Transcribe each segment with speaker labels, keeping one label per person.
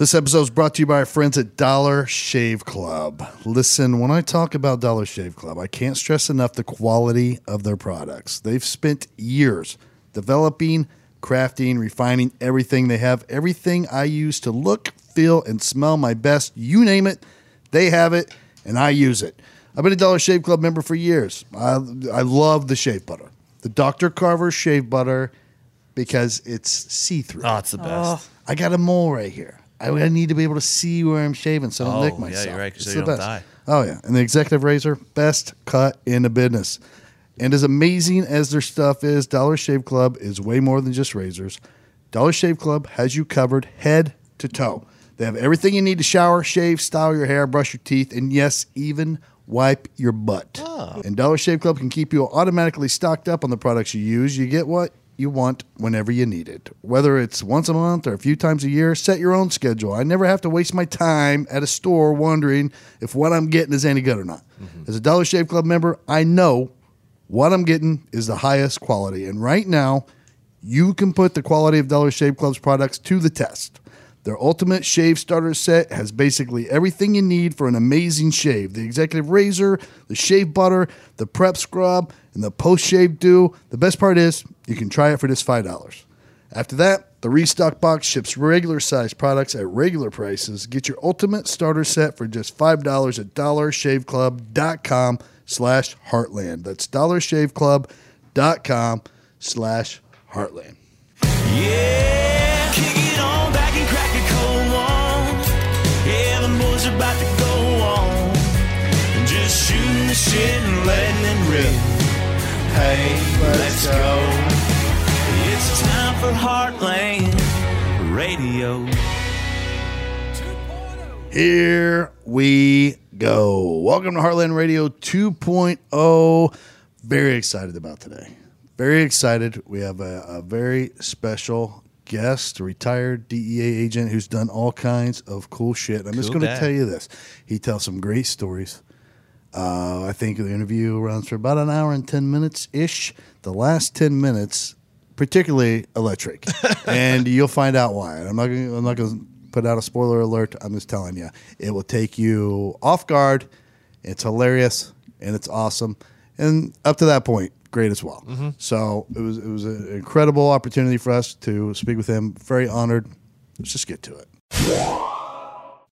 Speaker 1: This episode is brought to you by our friends at Dollar Shave Club. Listen, when I talk about Dollar Shave Club, I can't stress enough the quality of their products. They've spent years developing, crafting, refining everything. They have everything I use to look, feel, and smell my best. You name it, they have it, and I use it. I've been a Dollar Shave Club member for years. I, I love the shave butter, the Dr. Carver shave butter, because it's see through.
Speaker 2: Oh, it's the best. Oh.
Speaker 1: I got a mole right here. I, I need to be able to see where I'm shaving so I don't
Speaker 2: Oh, yeah,
Speaker 1: myself.
Speaker 2: you're right,
Speaker 1: It's
Speaker 2: so
Speaker 1: the
Speaker 2: you don't
Speaker 1: best.
Speaker 2: die.
Speaker 1: Oh yeah, and the executive razor, best cut in the business. And as amazing as their stuff is, Dollar Shave Club is way more than just razors. Dollar Shave Club has you covered head to toe. They have everything you need to shower, shave, style your hair, brush your teeth, and yes, even wipe your butt. Oh. And Dollar Shave Club can keep you automatically stocked up on the products you use. You get what you want whenever you need it. Whether it's once a month or a few times a year, set your own schedule. I never have to waste my time at a store wondering if what I'm getting is any good or not. Mm-hmm. As a Dollar Shave Club member, I know what I'm getting is the highest quality. And right now, you can put the quality of Dollar Shave Club's products to the test. Their ultimate shave starter set has basically everything you need for an amazing shave the executive razor, the shave butter, the prep scrub, and the post shave dew. The best part is you can try it for just $5. After that, the restock box ships regular sized products at regular prices. Get your ultimate starter set for just $5 at dollarshaveclub.com slash heartland. That's dollarshaveclub.com slash heartland.
Speaker 3: Yeah, kick it on back and crack a cold one. Yeah, the boys are about to go on. And just shooting the shit and letting it rip. Hey, let's go. It's time for Heartland Radio.
Speaker 1: Here we go. Welcome to Heartland Radio 2.0. Very excited about today. Very excited. We have a, a very special guest, a retired DEA agent who's done all kinds of cool shit. I'm just going to tell you this. He tells some great stories. Uh, I think the interview runs for about an hour and 10 minutes ish. The last 10 minutes, particularly electric. and you'll find out why. I'm not going I'm not going to put out a spoiler alert. I'm just telling you. It will take you off guard. It's hilarious and it's awesome. And up to that point, great as well. Mm-hmm. So it was it was an incredible opportunity for us to speak with him. Very honored. Let's just get to it.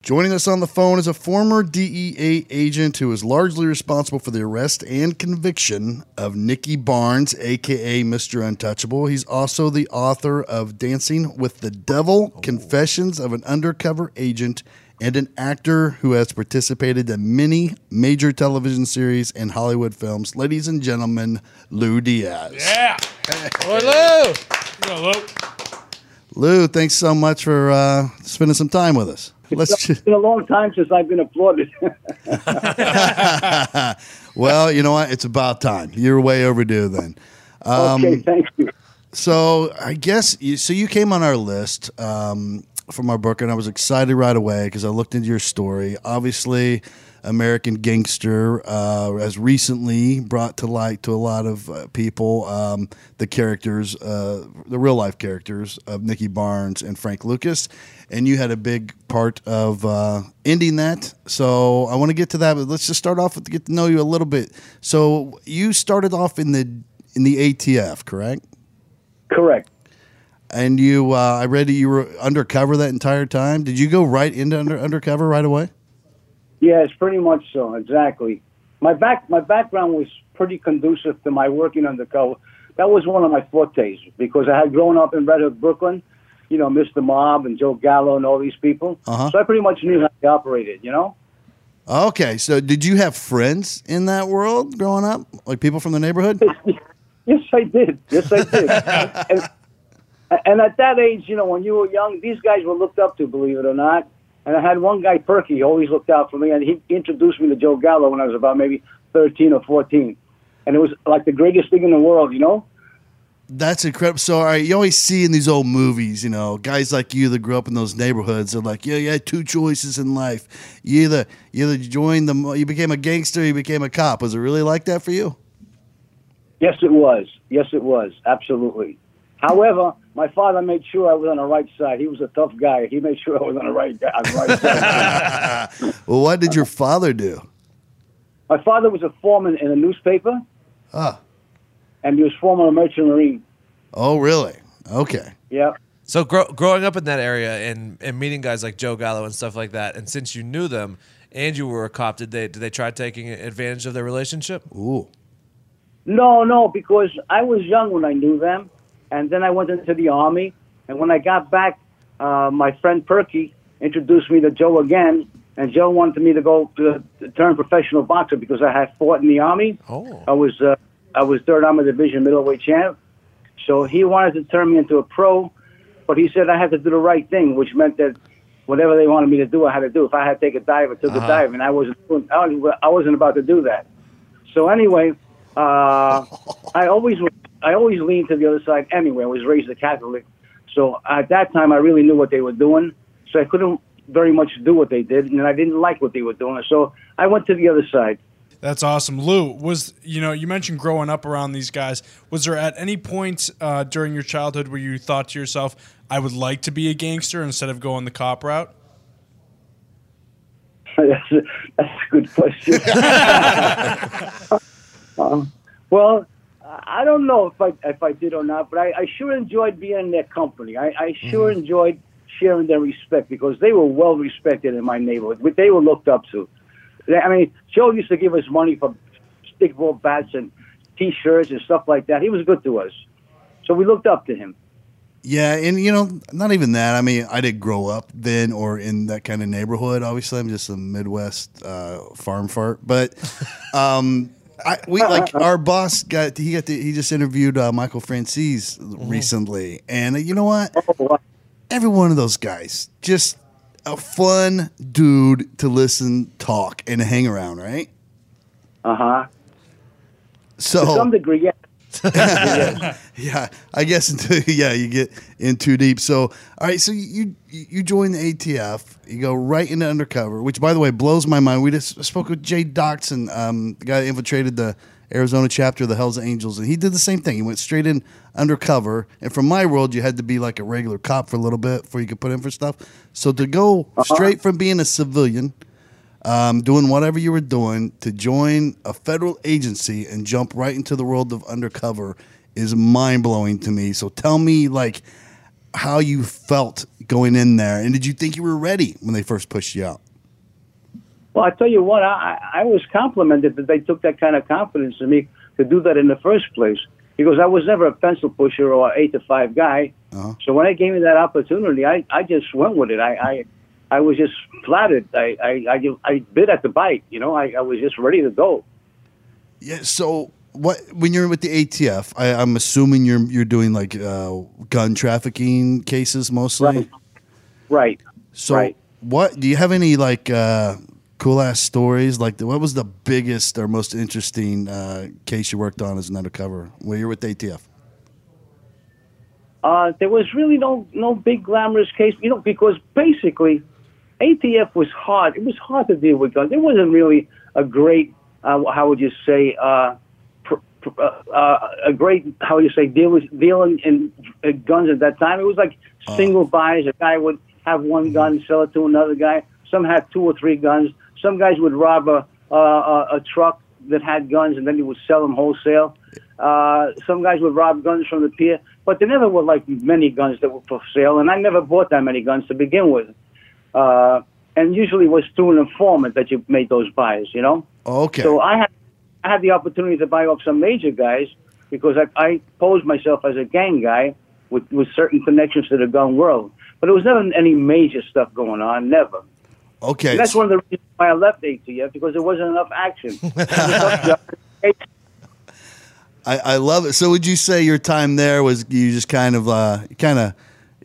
Speaker 1: Joining us on the phone is a former DEA agent who is largely responsible for the arrest and conviction of Nicky Barnes, aka Mr. Untouchable. He's also the author of Dancing with the Devil Confessions of an Undercover Agent and an actor who has participated in many major television series and Hollywood films. Ladies and gentlemen, Lou Diaz.
Speaker 4: Yeah. Hello. Hello.
Speaker 1: Lou, thanks so much for uh, spending some time with us. Let's.
Speaker 5: It's been a long time since I've been applauded.
Speaker 1: Well, you know what? It's about time. You're way overdue then. Um,
Speaker 5: okay, thank you.
Speaker 1: So I guess you, so. You came on our list um, from our book, and I was excited right away because I looked into your story. Obviously, American Gangster uh, has recently brought to light to a lot of uh, people um, the characters, uh, the real life characters of Nicky Barnes and Frank Lucas, and you had a big part of uh, ending that. So I want to get to that, but let's just start off with to get to know you a little bit. So you started off in the in the ATF, correct?
Speaker 5: Correct.
Speaker 1: And you, uh, I read that you were undercover that entire time. Did you go right into under, undercover right away?
Speaker 5: Yes, pretty much so. Exactly. My back, my background was pretty conducive to my working undercover. That was one of my fortes because I had grown up in Red Hook, Brooklyn. You know, Mr. Mob and Joe Gallo and all these people.
Speaker 1: Uh-huh.
Speaker 5: So I pretty much knew how they operated. You know.
Speaker 1: Okay, so did you have friends in that world growing up, like people from the neighborhood?
Speaker 5: Yes, I did. Yes, I did. and, and at that age, you know, when you were young, these guys were looked up to, believe it or not. And I had one guy, Perky, he always looked out for me, and he introduced me to Joe Gallo when I was about maybe 13 or 14. And it was like the greatest thing in the world, you know?
Speaker 1: That's incredible. So, all right, you always see in these old movies, you know, guys like you that grew up in those neighborhoods. They're like, yeah, you had two choices in life. You either you either joined the, you became a gangster, you became a cop. Was it really like that for you?
Speaker 5: Yes, it was. Yes, it was. Absolutely. However, my father made sure I was on the right side. He was a tough guy. He made sure I was on the right, on the right side.
Speaker 1: Well, what did your father do?
Speaker 5: my father was a foreman in a newspaper,
Speaker 1: Ah,
Speaker 5: and he was former of Merchant Marine.
Speaker 1: oh, really? Okay.
Speaker 5: Yeah.
Speaker 4: So grow, growing up in that area and, and meeting guys like Joe Gallo and stuff like that, and since you knew them and you were a cop, did they did they try taking advantage of their relationship?
Speaker 1: Ooh.
Speaker 5: No, no, because I was young when I knew them, and then I went into the army. And when I got back, uh, my friend Perky introduced me to Joe again, and Joe wanted me to go to, to turn professional boxer because I had fought in the army.
Speaker 4: Oh.
Speaker 5: I was uh, I was third armor division middleweight champ, so he wanted to turn me into a pro, but he said I had to do the right thing, which meant that whatever they wanted me to do, I had to do. If I had to take a dive, I took a dive, and I wasn't I wasn't I wasn't about to do that. So anyway, uh, I always I always leaned to the other side anyway. I was raised a Catholic, so at that time I really knew what they were doing. So I couldn't very much do what they did, and I didn't like what they were doing. So I went to the other side.
Speaker 2: That's awesome. Lou, was you know, you mentioned growing up around these guys. Was there at any point uh, during your childhood where you thought to yourself, I would like to be a gangster instead of going the cop route?
Speaker 5: that's, a, that's a good question. Um, well, I don't know if I if I did or not, but I, I sure enjoyed being in their company. I, I sure enjoyed sharing their respect because they were well respected in my neighborhood. But They were looked up to. I mean, Joe used to give us money for stickball bats and T-shirts and stuff like that. He was good to us, so we looked up to him.
Speaker 1: Yeah, and you know, not even that. I mean, I didn't grow up then or in that kind of neighborhood. Obviously, I'm just a Midwest uh, farm fart. But um, I we like our boss got he got the, he just interviewed uh, Michael Franzese recently, and uh, you know what? Every one of those guys just a fun dude to listen, talk, and hang around. Right?
Speaker 5: Uh huh.
Speaker 1: So
Speaker 5: To some degree, yeah.
Speaker 1: Yeah, I guess until yeah you get in too deep. So all right, so you you join the ATF, you go right into undercover, which by the way blows my mind. We just spoke with Jay Dobyns, um, the guy that infiltrated the Arizona chapter of the Hell's Angels, and he did the same thing. He went straight in undercover, and from my world, you had to be like a regular cop for a little bit before you could put in for stuff. So to go straight from being a civilian um, doing whatever you were doing to join a federal agency and jump right into the world of undercover is mind blowing to me. So tell me, like, how you felt going in there, and did you think you were ready when they first pushed you out?
Speaker 5: Well, I tell you what, I, I was complimented that they took that kind of confidence in me to do that in the first place because I was never a pencil pusher or eight to five guy.
Speaker 1: Uh-huh.
Speaker 5: So when they gave me that opportunity, I, I just went with it. I, I, I was just flattered. I, I, I, I bit at the bite. You know, I, I was just ready to go.
Speaker 1: Yeah. So what when you're with the ATF, I, I'm assuming you're you're doing like uh, gun trafficking cases mostly.
Speaker 5: Right. Right.
Speaker 1: So
Speaker 5: Right.
Speaker 1: what do you have any like uh, cool ass stories? Like, what was the biggest or most interesting uh, case you worked on as an undercover when you're with the ATF?
Speaker 5: Uh, there was really no no big glamorous case, you know, because basically ATF was hard. It was hard to deal with guns. It wasn't really a great, uh, how would you say, uh, pr- pr- uh, uh, a great, how would you say, deal with, dealing in uh, guns at that time. It was like single buys. A guy would have one gun, sell it to another guy. Some had two or three guns. Some guys would rob a a, a, a truck that had guns, and then he would sell them wholesale. Uh, some guys would rob guns from the pier, but there never were like many guns that were for sale, and I never bought that many guns to begin with. Uh, and usually it was through an informant that you made those buys, you know.
Speaker 1: Okay.
Speaker 5: So I had I had the opportunity to buy off some major guys because I, I posed myself as a gang guy with, with certain connections to the gun world. But there was never any major stuff going on, never.
Speaker 1: okay.
Speaker 5: And that's one of the reasons why I left ATF because there wasn't enough action.
Speaker 1: I, I love it. So would you say your time there was you just kind of uh, kind of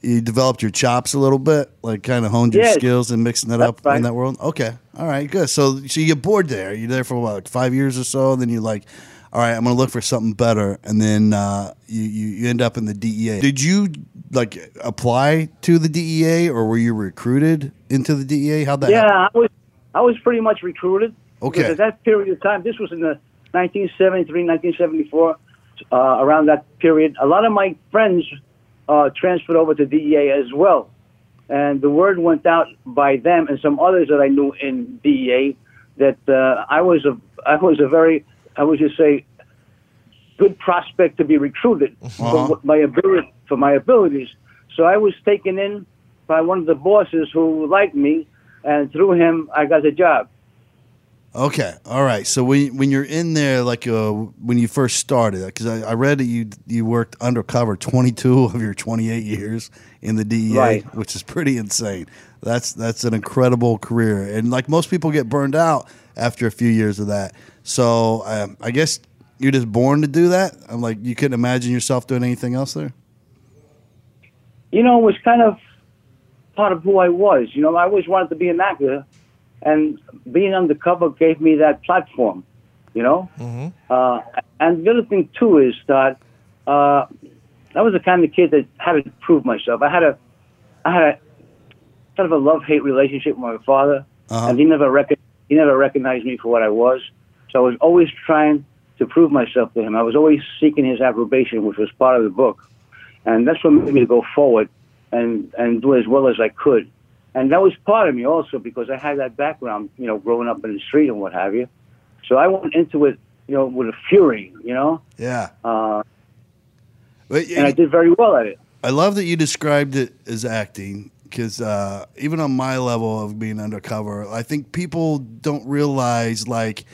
Speaker 1: you developed your chops a little bit, like kind of honed your
Speaker 5: Yes.
Speaker 1: skills and mixing it
Speaker 5: That's
Speaker 1: up
Speaker 5: right.
Speaker 1: in that world? Okay. All right. Good. So so you get bored there. You're there for what, like five years or so. Then you're like, all right, I'm gonna look for something better, and then uh, you, you you end up in the DEA. Did you like apply to the DEA, or were you recruited into the DEA? How'd that happen?
Speaker 5: Yeah, I was I was pretty much recruited.
Speaker 1: Okay.
Speaker 5: Because at that period of time, this was in the 1973, 1974. uh, around that period. A lot of my friends uh, transferred over to DEA as well, and the word went out by them and some others that I knew in DEA that uh, I was a I was a very I would just say good prospect to be recruited
Speaker 1: Uh-huh.
Speaker 5: for my ability for my abilities. So I was taken in by one of the bosses who liked me, and through him I got the job.
Speaker 1: Okay, all right. So when when you're in there, like uh, when you first started, because I, I read that you you worked undercover 22 of your 28 years in the DEA,
Speaker 5: Right.
Speaker 1: which is pretty insane. That's that's an incredible career, and like most people get burned out after a few years of that. So um, I guess you're just born to do that. I'm like you couldn't imagine yourself doing anything else there.
Speaker 5: you know, it was kind of part of who I was. You know, I always wanted to be an actor, and being undercover gave me that platform. You know, uh, and the other thing too is that uh, I was the kind of kid that had to prove myself. I had a, I had a sort of a love hate relationship with my father,
Speaker 1: Uh-huh.
Speaker 5: and he never rec- he never recognized me for what I was. So I was always trying to prove myself to him. I was always seeking his approbation, which was part of the book and that's what made me go forward and and do as well as I could. And that was part of me also because I had that background, you know, growing up in the street and what have you. So I went into it, you know, with a fury, you know,
Speaker 1: Yeah,
Speaker 5: uh,
Speaker 1: but
Speaker 5: and I did very well at it.
Speaker 1: I love that you described it as acting because uh, even on my level of being undercover, I think people don't realize like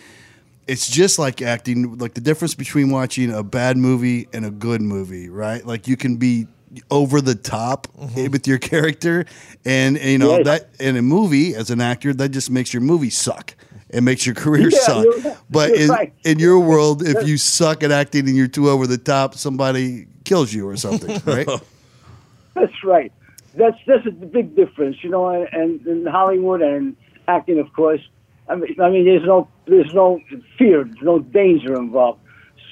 Speaker 1: it's just like acting. Like the difference between watching a bad movie and a good movie, right? Like you can be over the top mm-hmm. with your character, and, and, you know
Speaker 5: Yes.
Speaker 1: that in a movie as an actor that just makes your movie suck. It makes your career
Speaker 5: Yeah,
Speaker 1: suck.
Speaker 5: you're-
Speaker 1: But
Speaker 5: you're
Speaker 1: in,
Speaker 5: right.
Speaker 1: in your world, if you suck at acting and you're too over the top, somebody kills you or something, right?
Speaker 5: That's right. That's that's a big difference, you know. And in Hollywood and acting, of course, I mean, I mean, there's no there's no fear, there's no danger involved.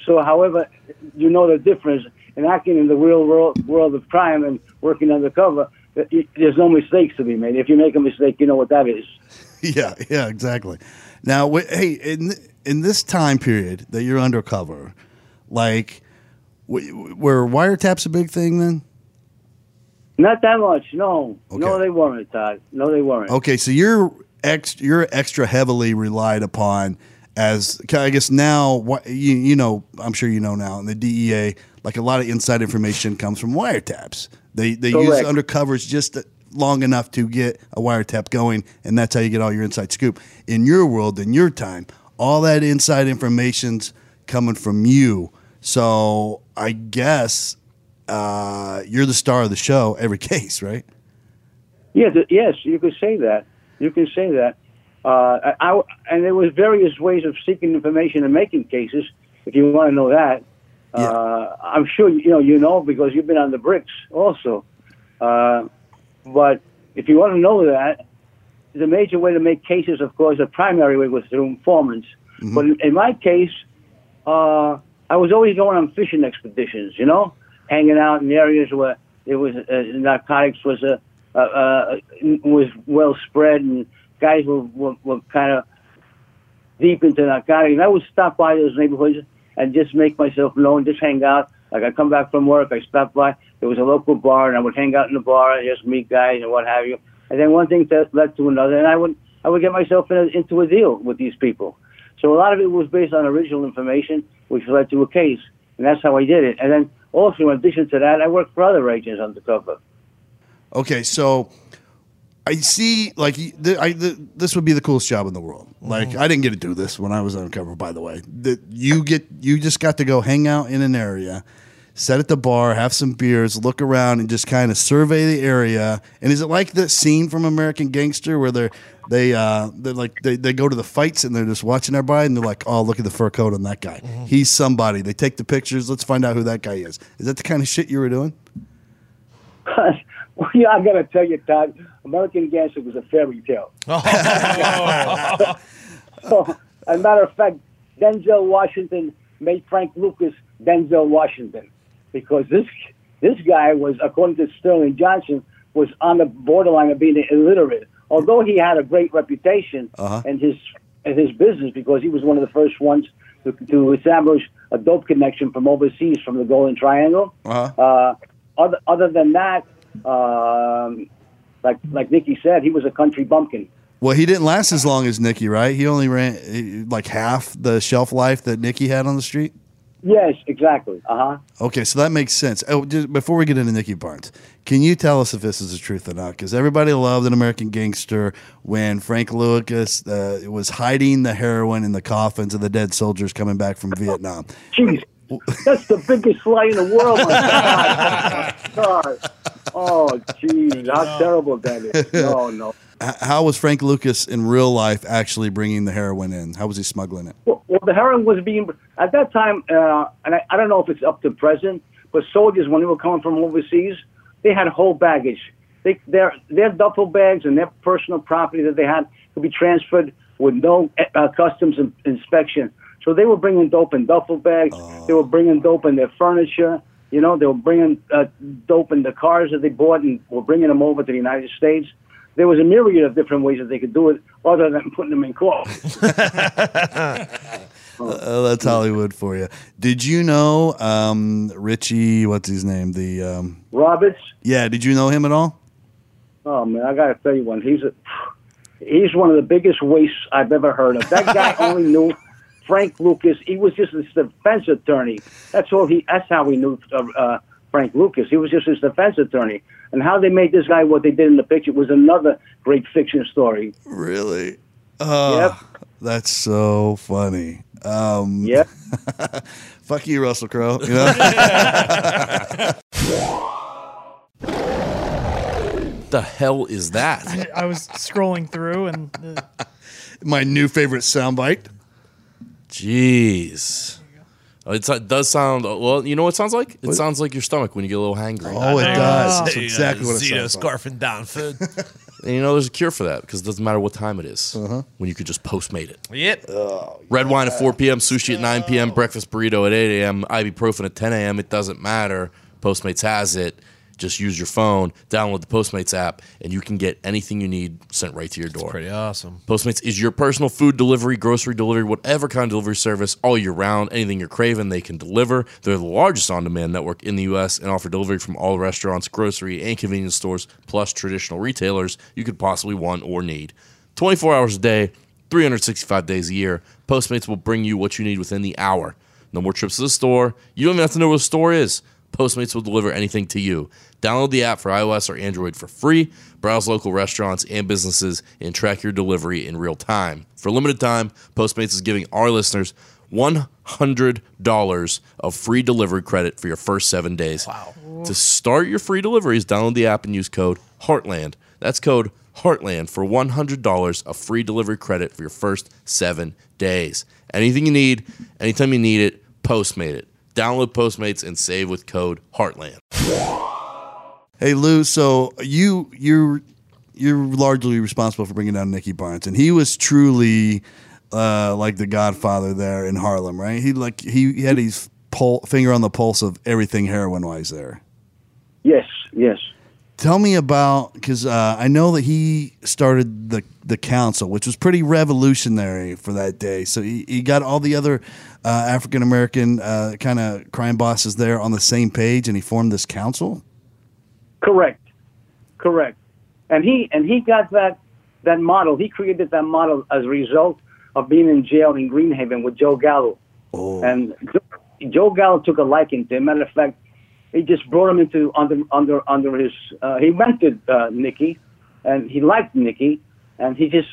Speaker 5: So, however, you know the difference in acting in the real world world of crime and working undercover. There's no mistakes to be made. If you make a mistake, you know what that is.
Speaker 1: Yeah, yeah, exactly. Now, hey, in in this time period that you're undercover, like, w- were wiretaps a big thing then?
Speaker 5: Not that much, no. No, they weren't, Todd. No, they weren't.
Speaker 1: Okay, so you're ex, you're extra heavily relied upon as I guess now. You you know, I'm sure you know now in the DEA, like a lot of inside information comes from wiretaps. They they use undercovers just long enough to get a wiretap going, and that's how you get all your inside scoop. In your world, in your time, all that inside information's coming from you. So I guess uh, you're the star of the show every case, right?
Speaker 5: Yeah, th- yes, you could say that. You can say that. Uh, I, I- and there was various ways of seeking information and making cases. If you want to know that, uh, I'm sure you know you know because you've been on the bricks also. Uh, but if you want to know that, the major way to make cases, of course, the primary way was through informants. But in, in my case, uh, I was always going on fishing expeditions. You know, hanging out in areas where there was uh, narcotics was a uh, uh, was well spread and guys were were, were kind of deep into narcotics. And I would stop by those neighborhoods and just make myself known, just hang out. Like I come back from work, I stop by. There was a local bar, and I would hang out in the bar and just meet guys and what have you. And then one thing led to another, and I would I would get myself in a, into a deal with these people. So a lot of it was based on original information, which led to a case, and that's how I did it. And then also, in addition to that, I worked for other agents undercover.
Speaker 1: Okay, so I see like th- I, th- this would be the coolest job in the world. Like I didn't get to do this when I was undercover. By the way, that you get you just got to go hang out in an area, sit at the bar, have some beers, look around, and just kind of survey the area. And is it like the scene from American Gangster where they're they uh they like they, they go to the fights and they're just watching everybody and they're like, oh look at the fur coat on that guy, he's somebody. They take the pictures. Let's find out who that guy is. Is that the kind of shit you were doing?
Speaker 5: well, yeah, I gotta tell you, Todd, American Gangster was a fairy tale. So, as a matter of fact, Denzel Washington made Frank Lucas Denzel Washington because this this guy was, according to Sterling Johnson, was on the borderline of being illiterate. Although he had a great reputation
Speaker 1: Uh-huh.
Speaker 5: in his in his business because he was one of the first ones to, to establish a dope connection from overseas from the Golden Triangle.
Speaker 1: Uh-huh.
Speaker 5: Uh, other other than that, um, like like Nicky said, he was a country bumpkin.
Speaker 1: Well, he didn't last as long as Nicky, right? He only ran like half the shelf life that Nicky had on the street.
Speaker 5: Yes, exactly. Uh huh.
Speaker 1: Okay, so that makes sense. Oh, just before we get into Nicky Barnes, can you tell us if this is the truth or not? Because everybody loved an American Gangster when Frank Lucas uh, was hiding the heroin in the coffins of the dead soldiers coming back from Vietnam.
Speaker 5: Jeez, that's the biggest lie in the world. My God. God. Oh, jeez, how terrible that is. No, no.
Speaker 1: How was Frank Lucas in real life actually bringing the heroin in? How was he smuggling it?
Speaker 5: Well, well, the heroin was being at that time, uh, and I, I don't know if it's up to present, but soldiers when they were coming from overseas, they had whole baggage. They, their their duffel bags and their personal property that they had could be transferred with no uh, customs in, inspection. So they were bringing dope in duffel bags. They were bringing dope in their furniture. You know, they were bringing uh, dope in the cars that they bought and were bringing them over to the United States. There was a myriad of different ways that they could do it, other than putting them in court.
Speaker 1: Uh, that's Hollywood for you. Did you know um, Richie? What's his name? The um,
Speaker 5: Roberts.
Speaker 1: yeah. Did you know him at all?
Speaker 5: Oh man, I gotta tell you one. He's a he's one of the biggest wastes I've ever heard of. That guy only knew Frank Lucas. He was just his defense attorney. That's all he. That's how he knew uh, uh, Frank Lucas. He was just his defense attorney. And how they made this guy what they did in the picture was another great fiction story.
Speaker 1: Really? Oh,
Speaker 5: Yep.
Speaker 1: That's so funny. Um,
Speaker 5: Yeah.
Speaker 1: Fuck you, Russell Crowe. You know?
Speaker 6: the hell is that?
Speaker 7: I was scrolling through and uh,
Speaker 1: My new favorite soundbite.
Speaker 6: Jeez. Oh, It's, it does sound well. You know what it sounds like? It sounds like your stomach when you get a little hangry.
Speaker 1: Oh, it does. That's exactly what it
Speaker 4: Zito
Speaker 1: sounds like.
Speaker 4: scarfing down food.
Speaker 6: And you know, there's a cure for that because it doesn't matter what time it is
Speaker 1: Uh-huh.
Speaker 6: when you could just postmate it.
Speaker 4: yep.
Speaker 6: Red wine at 4 p.m., sushi at 9 p.m., breakfast burrito at 8 a.m., ibuprofen at 10 a.m. It doesn't matter. Postmates has it. Just use your phone, download the Postmates app, and you can get anything you need sent right to your door.
Speaker 4: Pretty awesome.
Speaker 6: Postmates is your personal food delivery, grocery delivery, whatever kind of delivery service all year round. Anything you're craving, they can deliver. They're the largest on demand network in the U.S. and offer delivery from all restaurants, grocery, and convenience stores, plus traditional retailers you could possibly want or need. 24 hours a day, 365 days a year, Postmates will bring you what you need within the hour. No more trips to the store. You don't even have to know where the store is. Postmates will deliver anything to you. Download the app for iOS or Android for free. Browse local restaurants and businesses and track your delivery in real time. For a limited time, Postmates is giving our listeners $100 of free delivery credit for your first seven days. Wow. To start your free deliveries, download the app and use code Heartland. That's code Heartland for $100 of free delivery credit for your first seven days. Anything you need, anytime you need it, Postmate it. Download Postmates and save with code Heartland.
Speaker 1: Hey Lou, so you you're you're largely responsible for bringing down Nicky Barnes, and he was truly uh, like the Godfather there in Harlem, right? He like he, he had his pul- finger on the pulse of everything heroin wise there.
Speaker 5: Yes, yes.
Speaker 1: Tell me about because uh, I know that he started the the council, which was pretty revolutionary for that day. So he, he got all the other uh, African American uh, kind of crime bosses there on the same page, and he formed this council.
Speaker 5: Correct, correct. And he and he got that that model. He created that model as a result of being in jail in Green Haven with Joe Gallo. And Jo- Joe Gallo took a liking to him. Matter of fact, he just brought him into under under under his. Uh, he mentored uh, Nicky, and he liked Nicky, and he just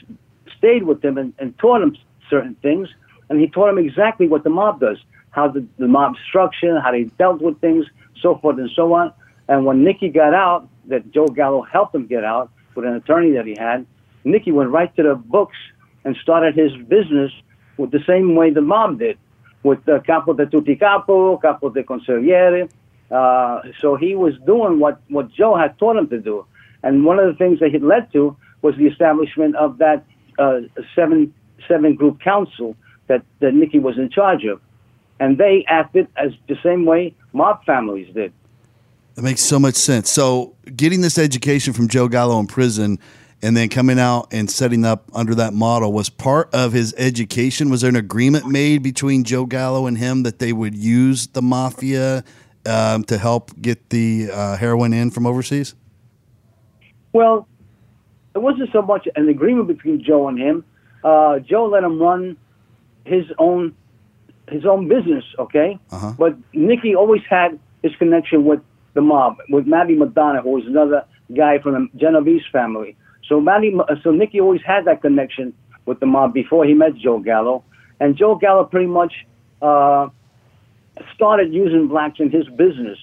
Speaker 5: stayed with him and, and taught him certain things. And he taught him exactly what the mob does, how the, the mob structure, how they dealt with things, so forth and so on. And when Nicky got out, that Joe Gallo helped him get out with an attorney that he had, Nicky went right to the books and started his business with the same way the mob did, with uh, Capo de Tutti Capo, Capo de Consigliere. Uh, so he was doing what, what Joe had taught him to do. And one of the things that it led to was the establishment of that uh, seven seven group council that, that Nicky was in charge of. And they acted as the same way mob families did.
Speaker 1: That makes so much sense. So, getting this education from Joe Gallo in prison and then coming out and setting up under that model was part of his education. Was there an agreement made between Joe Gallo and him that they would use the mafia um, to help get the uh, heroin in from overseas?
Speaker 5: Well, it wasn't so much an agreement between Joe and him. Uh, Joe let him run his own his own business, okay?
Speaker 1: Uh-huh.
Speaker 5: But Nicky always had his connection with the mob, with Matty Madonna, who was another guy from the Genovese family. So Matty, so Nicky always had that connection with the mob before he met Joe Gallo, and Joe Gallo pretty much uh, started using blacks in his business,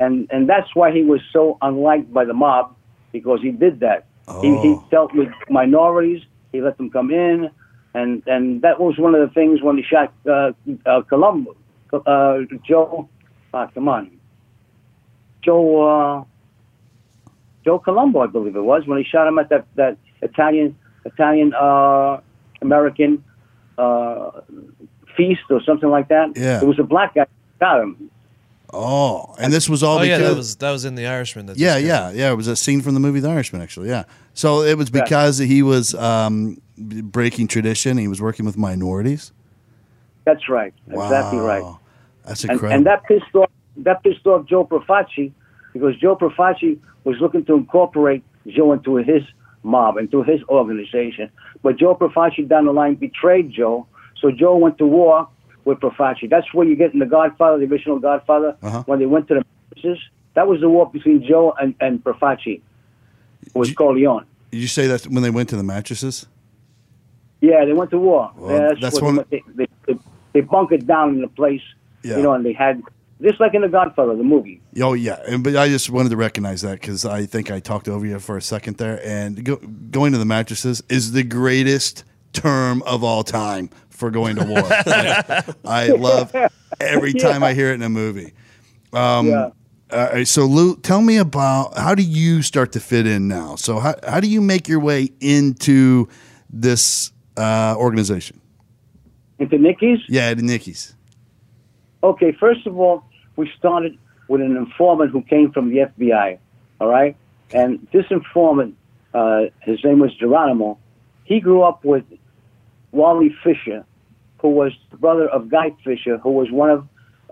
Speaker 5: and and that's why he was so unliked by the mob because he did that. He, he
Speaker 1: Oh.
Speaker 5: dealt with minorities. He let them come in, and and that was one of the things when he shot uh, uh, Colombo, uh, Joe. Uh, come on, Joe. Uh, Joe Colombo, I believe it was, when he shot him at that that Italian Italian uh, American uh, feast or something like that.
Speaker 1: Yeah.
Speaker 5: it was a black guy who shot him.
Speaker 1: Oh, and this was all
Speaker 4: Oh yeah,
Speaker 1: because
Speaker 4: that was that was in the Irishman. That
Speaker 1: Yeah, yeah, yeah. It was a scene from the movie The Irishman, actually. Yeah. So it was
Speaker 5: Right.
Speaker 1: because he was um, breaking tradition. He was working with minorities.
Speaker 5: That's right, Wow. exactly
Speaker 1: Wow.
Speaker 5: right.
Speaker 1: That's
Speaker 5: and,
Speaker 1: incredible.
Speaker 5: and that pissed off that pissed off Joe Profaci because Joe Profaci was looking to incorporate Joe into his mob, into his organization. But Joe Profaci down the line betrayed Joe, so Joe went to war with Profaci. That's where you get in the Godfather, the original Godfather,
Speaker 1: Uh-huh.
Speaker 5: when they went to the mattresses. That was the war between Joe and, and Profaci. It was
Speaker 1: Did-
Speaker 5: Corleone.
Speaker 1: Did you say that when they went to the mattresses?
Speaker 5: Yeah, they went to war.
Speaker 1: Well,
Speaker 5: yeah,
Speaker 1: that's
Speaker 5: what
Speaker 1: one-
Speaker 5: they, they, they, they bunkered down in a place,
Speaker 1: Yeah.
Speaker 5: you know, and they had just like in the Godfather, the movie.
Speaker 1: Oh yeah, and, but I just wanted to recognize that because I think I talked over you for a second there. And go, going to the mattresses is the greatest term of all time for going to war. Like, I love every time I hear it in a movie. Um,
Speaker 5: yeah.
Speaker 1: Uh, so Lou, tell me about how do you start to fit in now? So how how do you make your way into this uh, organization?
Speaker 5: Into Nicky's?
Speaker 1: Yeah, the Nickies.
Speaker 5: Okay, first of all, we started with an informant who came from the FBI, all right? And this informant, uh, his name was Geronimo, he grew up with Wally Fisher, who was the brother of Guy Fisher, who was one of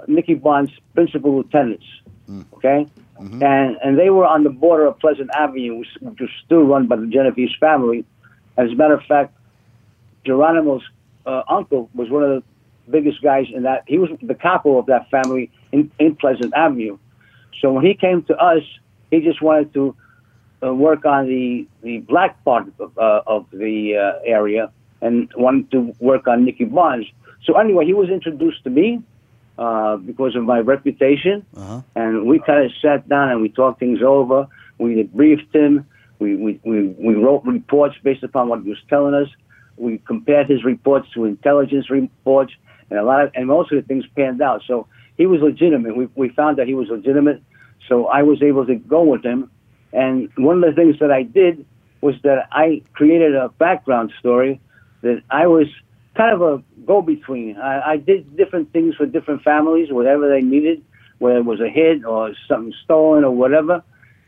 Speaker 5: Nicky Barnes' principal lieutenants, okay? And, and they were on the border of Pleasant Avenue, which which was still run by the Genovese family. As a matter of fact, Geronimo's uh, uncle was one of the biggest guys in that. He was the capo of that family in, in Pleasant Avenue. So when he came to us, he just wanted to uh, work on the, the black part of, uh, of the uh, area and wanted to work on Nicky Barnes. So anyway, he was introduced to me uh, because of my reputation,
Speaker 1: Uh-huh.
Speaker 5: and we kind of sat down and we talked things over. We briefed him. We, we, we, we wrote reports based upon what he was telling us. We compared his reports to intelligence reports, and a lot of, and most of the things panned out. So he was legitimate. We, we found that he was legitimate. So I was able to go with him. And one of the things that I did was that I created a background story that I was kind of a go-between. I, I did different things for different families, whatever they needed, whether it was a hit or something stolen or whatever.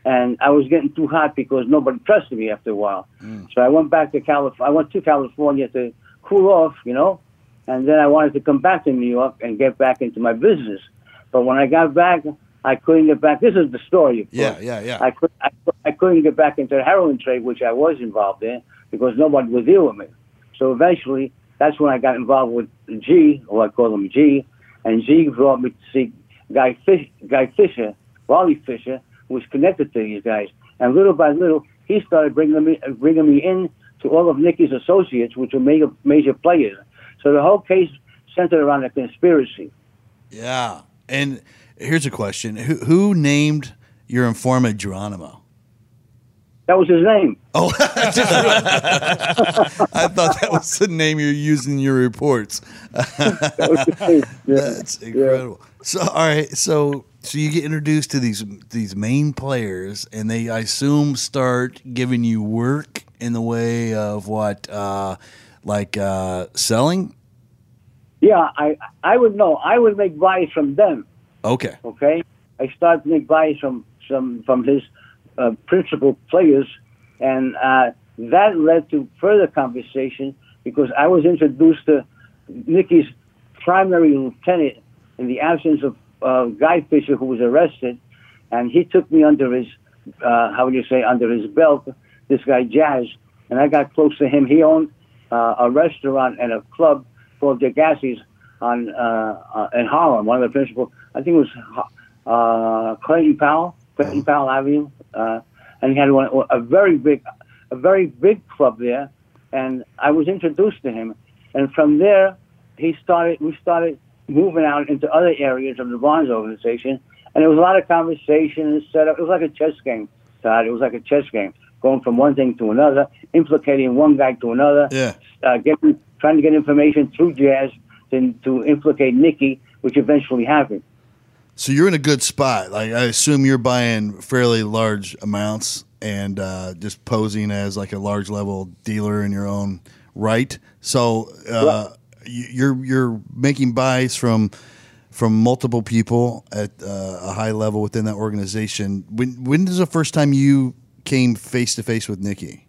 Speaker 5: And I was getting too hot because nobody trusted me after a while. Mm. So I went back to California. I went to California to cool off, you know, and then I wanted to come back to New York and get back into my business. But when I got back, I couldn't get back. This is the story. Of
Speaker 1: Yeah, yeah, yeah.
Speaker 5: I, could, I, I couldn't get back into the heroin trade, which I was involved in, because nobody would deal with me. So eventually, that's when I got involved with G, or I call him G, and G brought me to see Guy, Fish, Guy Fisher, Wally Fisher, who was connected to these guys. And little by little, he started bringing me, bringing me in to all of Nicky's associates, which were major, major players. So the whole case centered around a conspiracy.
Speaker 1: Yeah. And here's a question: Who who named your informant Geronimo?
Speaker 5: That was his name.
Speaker 1: Oh, I thought that was the name you're using in your reports.
Speaker 5: That was his name. Yeah.
Speaker 1: That's incredible. So, all right, so so you get introduced to these these main players, and they, I assume, start giving you work in the way of what, uh, like uh, selling.
Speaker 5: Yeah, I I would know. I would make buys from them.
Speaker 1: Okay.
Speaker 5: Okay, I start to make buys from some from his uh, principal players, and uh, that led to further conversation because I was introduced to Nicky's primary lieutenant in the absence of uh, Guy Fisher, who was arrested, and he took me under his, uh, how would you say, under his belt. This guy Jazz, and I got close to him. He owned uh, a restaurant and a club called Degassi's on uh, uh, in Harlem. One of the principal, I think it was uh, Clayton Powell, Clayton Powell Avenue, uh, and he had one, a very big, a very big club there. And I was introduced to him, and from there, he started. We started moving out into other areas of the Barnes organization, and there was a lot of conversation and setup. It was like a chess game, Todd. It was like a chess game, going from one thing to another, implicating one guy to another,
Speaker 1: Yeah.
Speaker 5: uh, getting, trying to get information through Jazz to, to implicate Nicky, which eventually happened.
Speaker 1: So you're in a good spot. Like I assume you're buying fairly large amounts and uh, just posing as like a large level dealer in your own right. So uh, you- you're you're making buys from from multiple people at uh, a high level within that organization. When when is the first time you came face to face with Nicky?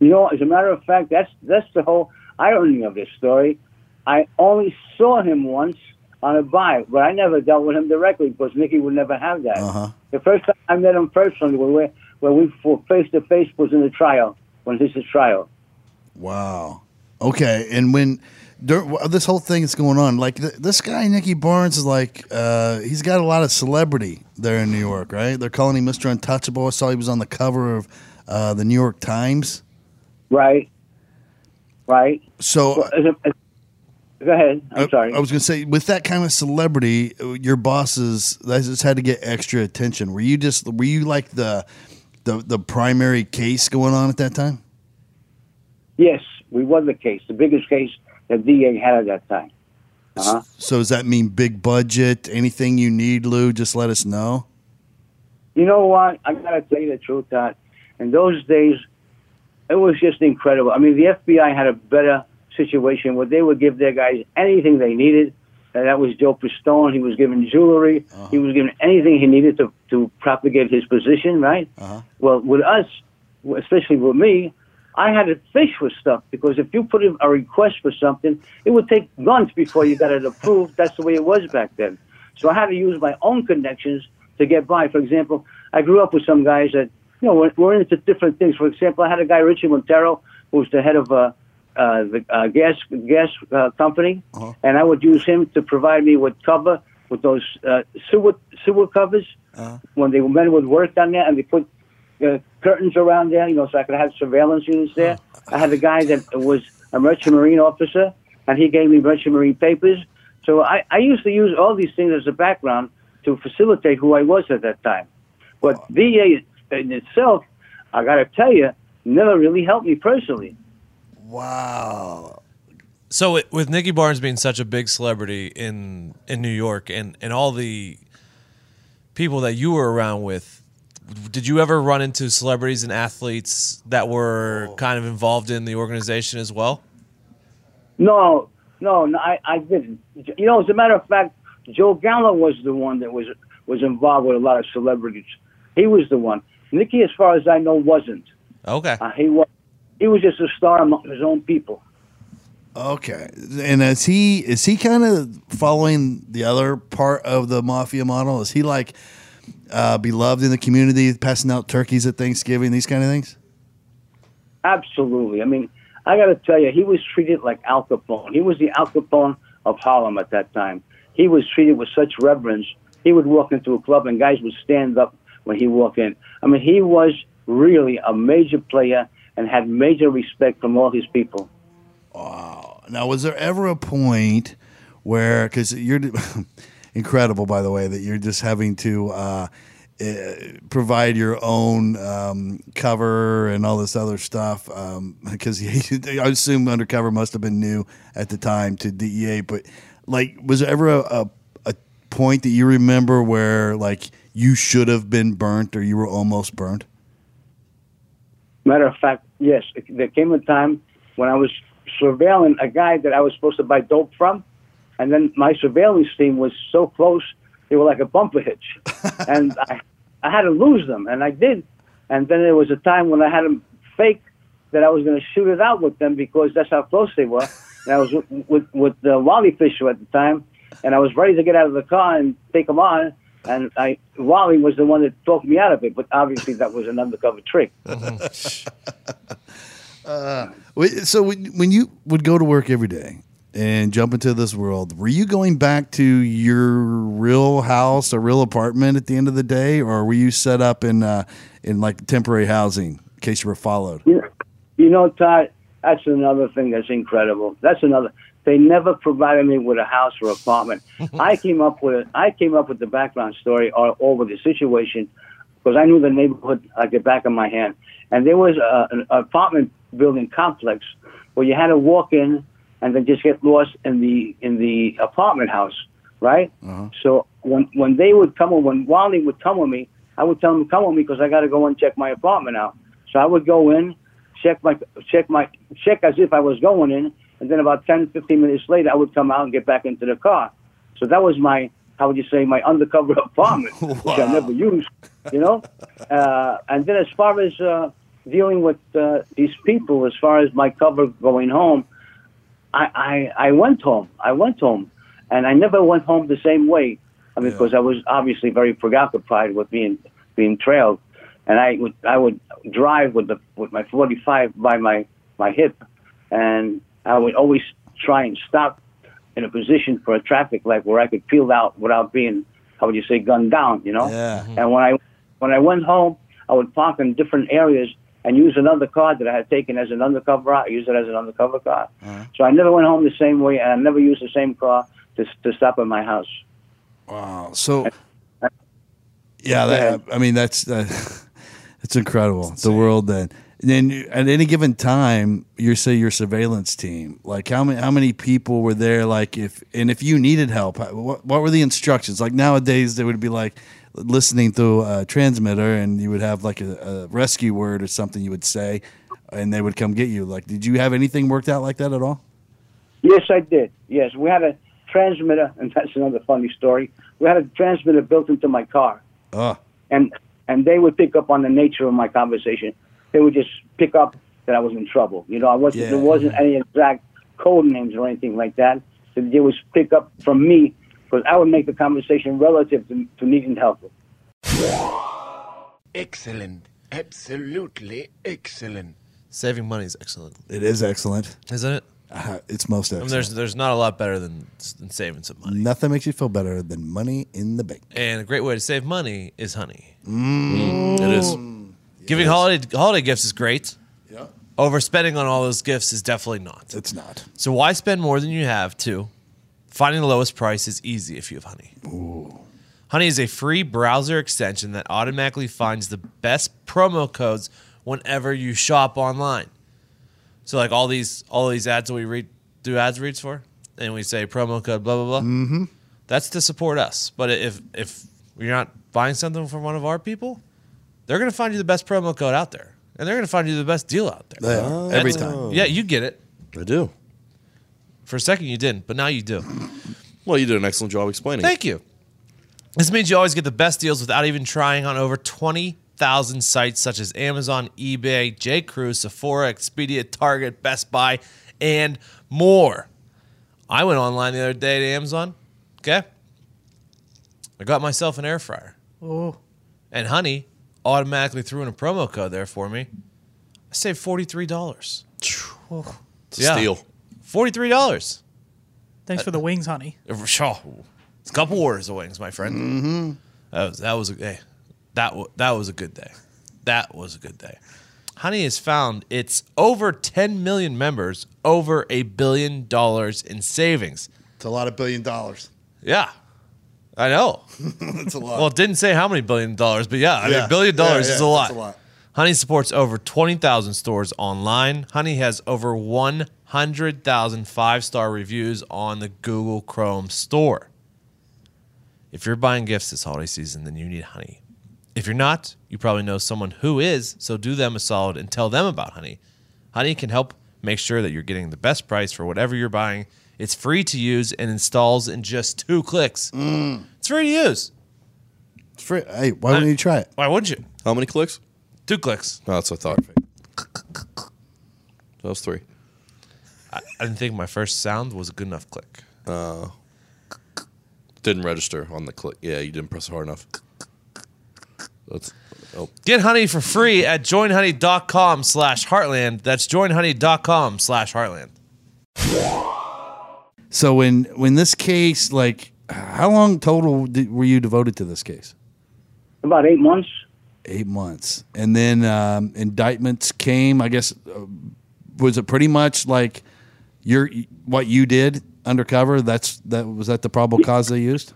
Speaker 5: You know, as a matter of fact, that's that's the whole irony of this story. I only saw him once on a buy, but I never dealt with him directly because Nicky would never have that.
Speaker 1: Uh-huh.
Speaker 5: The first time I met him personally, when we when we were face to face, was in the trial when this is trial.
Speaker 1: Wow. Okay, and when this whole thing is going on, like th- this guy Nicky Barnes is like, uh, he's got a lot of celebrity there in New York, right? They're calling him Mr. Untouchable. I saw he was on the cover of uh, the New York Times.
Speaker 5: Right. Right.
Speaker 1: So
Speaker 5: Well, as a, as, go ahead. I'm
Speaker 1: I-
Speaker 5: sorry.
Speaker 1: I was going to say, with that kind of celebrity, your bosses they just had to get extra attention. Were you just were you like the the the primary case going on at that time?
Speaker 5: yes, we won the case, the biggest case that DEA had at that time. Uh-huh.
Speaker 1: So does that mean big budget? Anything you need, Lou? Just let us know.
Speaker 5: You know what? I gotta tell you the truth, Todd. In those days, it was just incredible. I mean, the FBI had a better situation where they would give their guys anything they needed. And that was Joe Pistone. He was given jewelry. He was given anything he needed to, to propagate his position, right?
Speaker 1: Uh-huh.
Speaker 5: Well, with us, especially with me, I had to fish for stuff because if you put in a request for something, it would take months before you got it approved. That's the way it was back then. So I had to use my own connections to get by. For example, I grew up with some guys that, you know, were, were into different things. For example, I had a guy, Richie Montero, who was the head of uh, uh, the uh, gas gas uh, company, and I would use him to provide me with cover with those uh, sewer sewer covers when the men would work down there, and they put uh, curtains around there, you know, so I could have surveillance units there. I had a guy that was a merchant marine officer, and he gave me merchant marine papers. So I, I used to use all these things as a background to facilitate who I was at that time. But VA in itself, I got to tell you, never really helped me personally.
Speaker 1: Wow.
Speaker 4: So with- with Nicky Barnes being such a big celebrity in in New York and and all the people that you were around with, did you ever run into celebrities and athletes that were kind of involved in the organization as well?
Speaker 5: No, no, no I, I didn't. You know, as a matter of fact, Joe Gallo was the one that was was involved with a lot of celebrities. He was the one. Nicky, as far as I know, wasn't.
Speaker 4: Okay.
Speaker 5: Uh, he was. He was just a star among his own people.
Speaker 1: Okay. And is he is he kind of following the other part of the mafia model? Is he like uh, beloved in the community, passing out turkeys at Thanksgiving, these kind of things?
Speaker 5: Absolutely. I mean, I got to tell you, he was treated like Al Capone. He was the Al Capone of Harlem at that time. He was treated with such reverence. He would walk into a club and guys would stand up when he walked in. I mean, he was really a major player and had major respect from all his people. Wow.
Speaker 1: Now, was there ever a point where, because you're incredible, by the way, that you're just having to uh, uh, provide your own um, cover and all this other stuff? Because I assume undercover must have been new at the time to DEA, but like, was there ever a, a, a point that you remember where like you should have been burnt or you were almost burnt?
Speaker 5: Matter of fact, yes, there came a time when I was surveilling a guy that I was supposed to buy dope from, and then my surveillance team was so close, they were like a bumper hitch, and I, I had to lose them, and I did. And then there was a time when I had them fake that I was going to shoot it out with them because that's how close they were. And I was with with, with uh, Wally Fisher at the time, and I was ready to get out of the car and take them on. And I Wally was the one that talked me out of it, but obviously that was an undercover trick.
Speaker 1: Wait, So when, when you would go to work every day and jump into this world, were you going back to your real house, a real apartment at the end of the day, or were you set up in uh, in like temporary housing in case you were followed?
Speaker 5: You know, you know, Todd, that's another thing that's incredible. That's another. They never provided me with a house or apartment. I came up with it. I came up with the background story or over the situation because I knew the neighborhood like the back of my hand. And there was a, an apartment building complex where you had to walk in and then just get lost in the in the apartment house, right? Uh-huh. So when when they would come, when Wally would come with me, I would tell him to come with me because I got to go and check my apartment out. So I would go in, check my check my check as if I was going in, and then about 10, 15 minutes later, I would come out and get back into the car. So that was my how would you say my undercover apartment, which I never used, you know. Uh, and then as far as uh, dealing with uh, these people, as far as my cover going home, I, I I went home. I went home, and I never went home the same way. I mean, because I was obviously very preoccupied with being being trailed, and I would I would drive with the with my 45 by my my hip, and Uh, I would always try and stop in a position for a traffic light where I could peel out without being how would you say gunned down, you know?
Speaker 1: Yeah. Mm-hmm.
Speaker 5: And when I when I went home, I would park in different areas and use another car that I had taken as an undercover. I used it as an undercover car. Uh-huh. So I never went home the same way, and I never used the same car to to stop at my house.
Speaker 1: Wow. So, yeah, that, I mean that's that, it's incredible. the world that. Then at any given time, you say your surveillance team. Like how many how many people were there? Like if and if you needed help, what, what were the instructions? Like nowadays, they would be like listening through a transmitter, and you would have like a, a rescue word or something you would say, and they would come get you. Like, did you have anything worked out like that at all?
Speaker 5: Yes, I did. Yes, we had a transmitter, and that's another funny story. We had a transmitter built into my car,
Speaker 1: Oh,
Speaker 5: and and they would pick up on the nature of my conversation. They would just pick up that I was in trouble. You know, I wasn't.
Speaker 1: Yeah.
Speaker 5: There wasn't any exact code names or anything like that. So they would pick up from me because I would make the conversation relative to, to needing help.
Speaker 8: Excellent. Absolutely excellent.
Speaker 4: Saving money is excellent,
Speaker 1: it is excellent.
Speaker 4: isn't it?
Speaker 1: Uh, it's most
Speaker 4: I
Speaker 1: excellent.
Speaker 4: mean, there's there's not a lot better than, than saving some money.
Speaker 1: Nothing makes you feel better than money in the bank.
Speaker 4: And a great way to save money is honey.
Speaker 6: It is.
Speaker 4: Giving holiday holiday gifts is great.
Speaker 1: Yeah.
Speaker 4: Overspending on all those gifts is definitely not.
Speaker 1: It's not.
Speaker 4: So why spend more than you have? Two, finding the lowest price is easy if you have Honey. Honey is a free browser extension that automatically finds the best promo codes whenever you shop online. So like all these all these ads that we read do ads reads for, and we say promo code blah blah blah. Mm-hmm. That's to support us. But if if you're not buying something from one of our people, they're gonna find you the best promo code out there, and they're gonna find you the best deal out there.
Speaker 1: They are. Every time.
Speaker 4: Yeah, you get it.
Speaker 6: I do.
Speaker 4: For a second, you didn't, but now you do.
Speaker 6: Well, you did an excellent job explaining.
Speaker 4: Thank you. This means you always get the best deals without even trying on over 20,000 sites such as Amazon, eBay, JCrew, Sephora, Expedia, Target, Best Buy, and more. I went online the other day to Amazon. Okay. I got myself an air fryer.
Speaker 7: Oh,
Speaker 4: And Honey automatically threw in a promo code there for me. I saved $43.
Speaker 6: It's
Speaker 4: Yeah.
Speaker 6: steal.
Speaker 4: $43.
Speaker 7: thanks for the wings, honey.
Speaker 4: It's a couple orders of wings, my friend. Mm-hmm. That was that was a hey, that wa- that was a good day. That was a good day. Honey has found its over 10 million members over a billion dollars in savings.
Speaker 1: It's a lot of billion dollars.
Speaker 4: Yeah, I know.
Speaker 1: It's a lot.
Speaker 4: Well, it didn't say how many billion dollars, but yeah, I
Speaker 1: Yeah.
Speaker 4: mean, billion
Speaker 1: Yeah,
Speaker 4: dollars
Speaker 1: yeah,
Speaker 4: is a lot.
Speaker 1: a lot.
Speaker 4: Honey supports over 20,000 stores online. Honey has over 100,000 five star reviews on the Google Chrome store. If you're buying gifts this holiday season, then you need Honey. If you're not, you probably know someone who is, so do them a solid and tell them about Honey. Honey can help make sure that you're getting the best price for whatever you're buying. It's free to use and installs in just two clicks. Mm. It's free to use.
Speaker 1: It's free. Hey, why wouldn't you try it?
Speaker 4: Why wouldn't you?
Speaker 6: How many clicks?
Speaker 4: Two clicks.
Speaker 6: No, that's what I thought. That was three.
Speaker 4: I, I didn't think my first sound was a good enough click. Oh.
Speaker 6: Didn't register on the click. Yeah, you didn't press hard enough. That's oh
Speaker 4: Get honey for free at joinhoney.com slash heartland. That's joinhoney.com slash heartland.
Speaker 1: So when when this case, like, how long total did, were you devoted to this case?
Speaker 5: About eight months.
Speaker 1: Eight months, and then um, indictments came. I guess uh, was it pretty much like your what you did undercover? That's that was that the probable cause they used.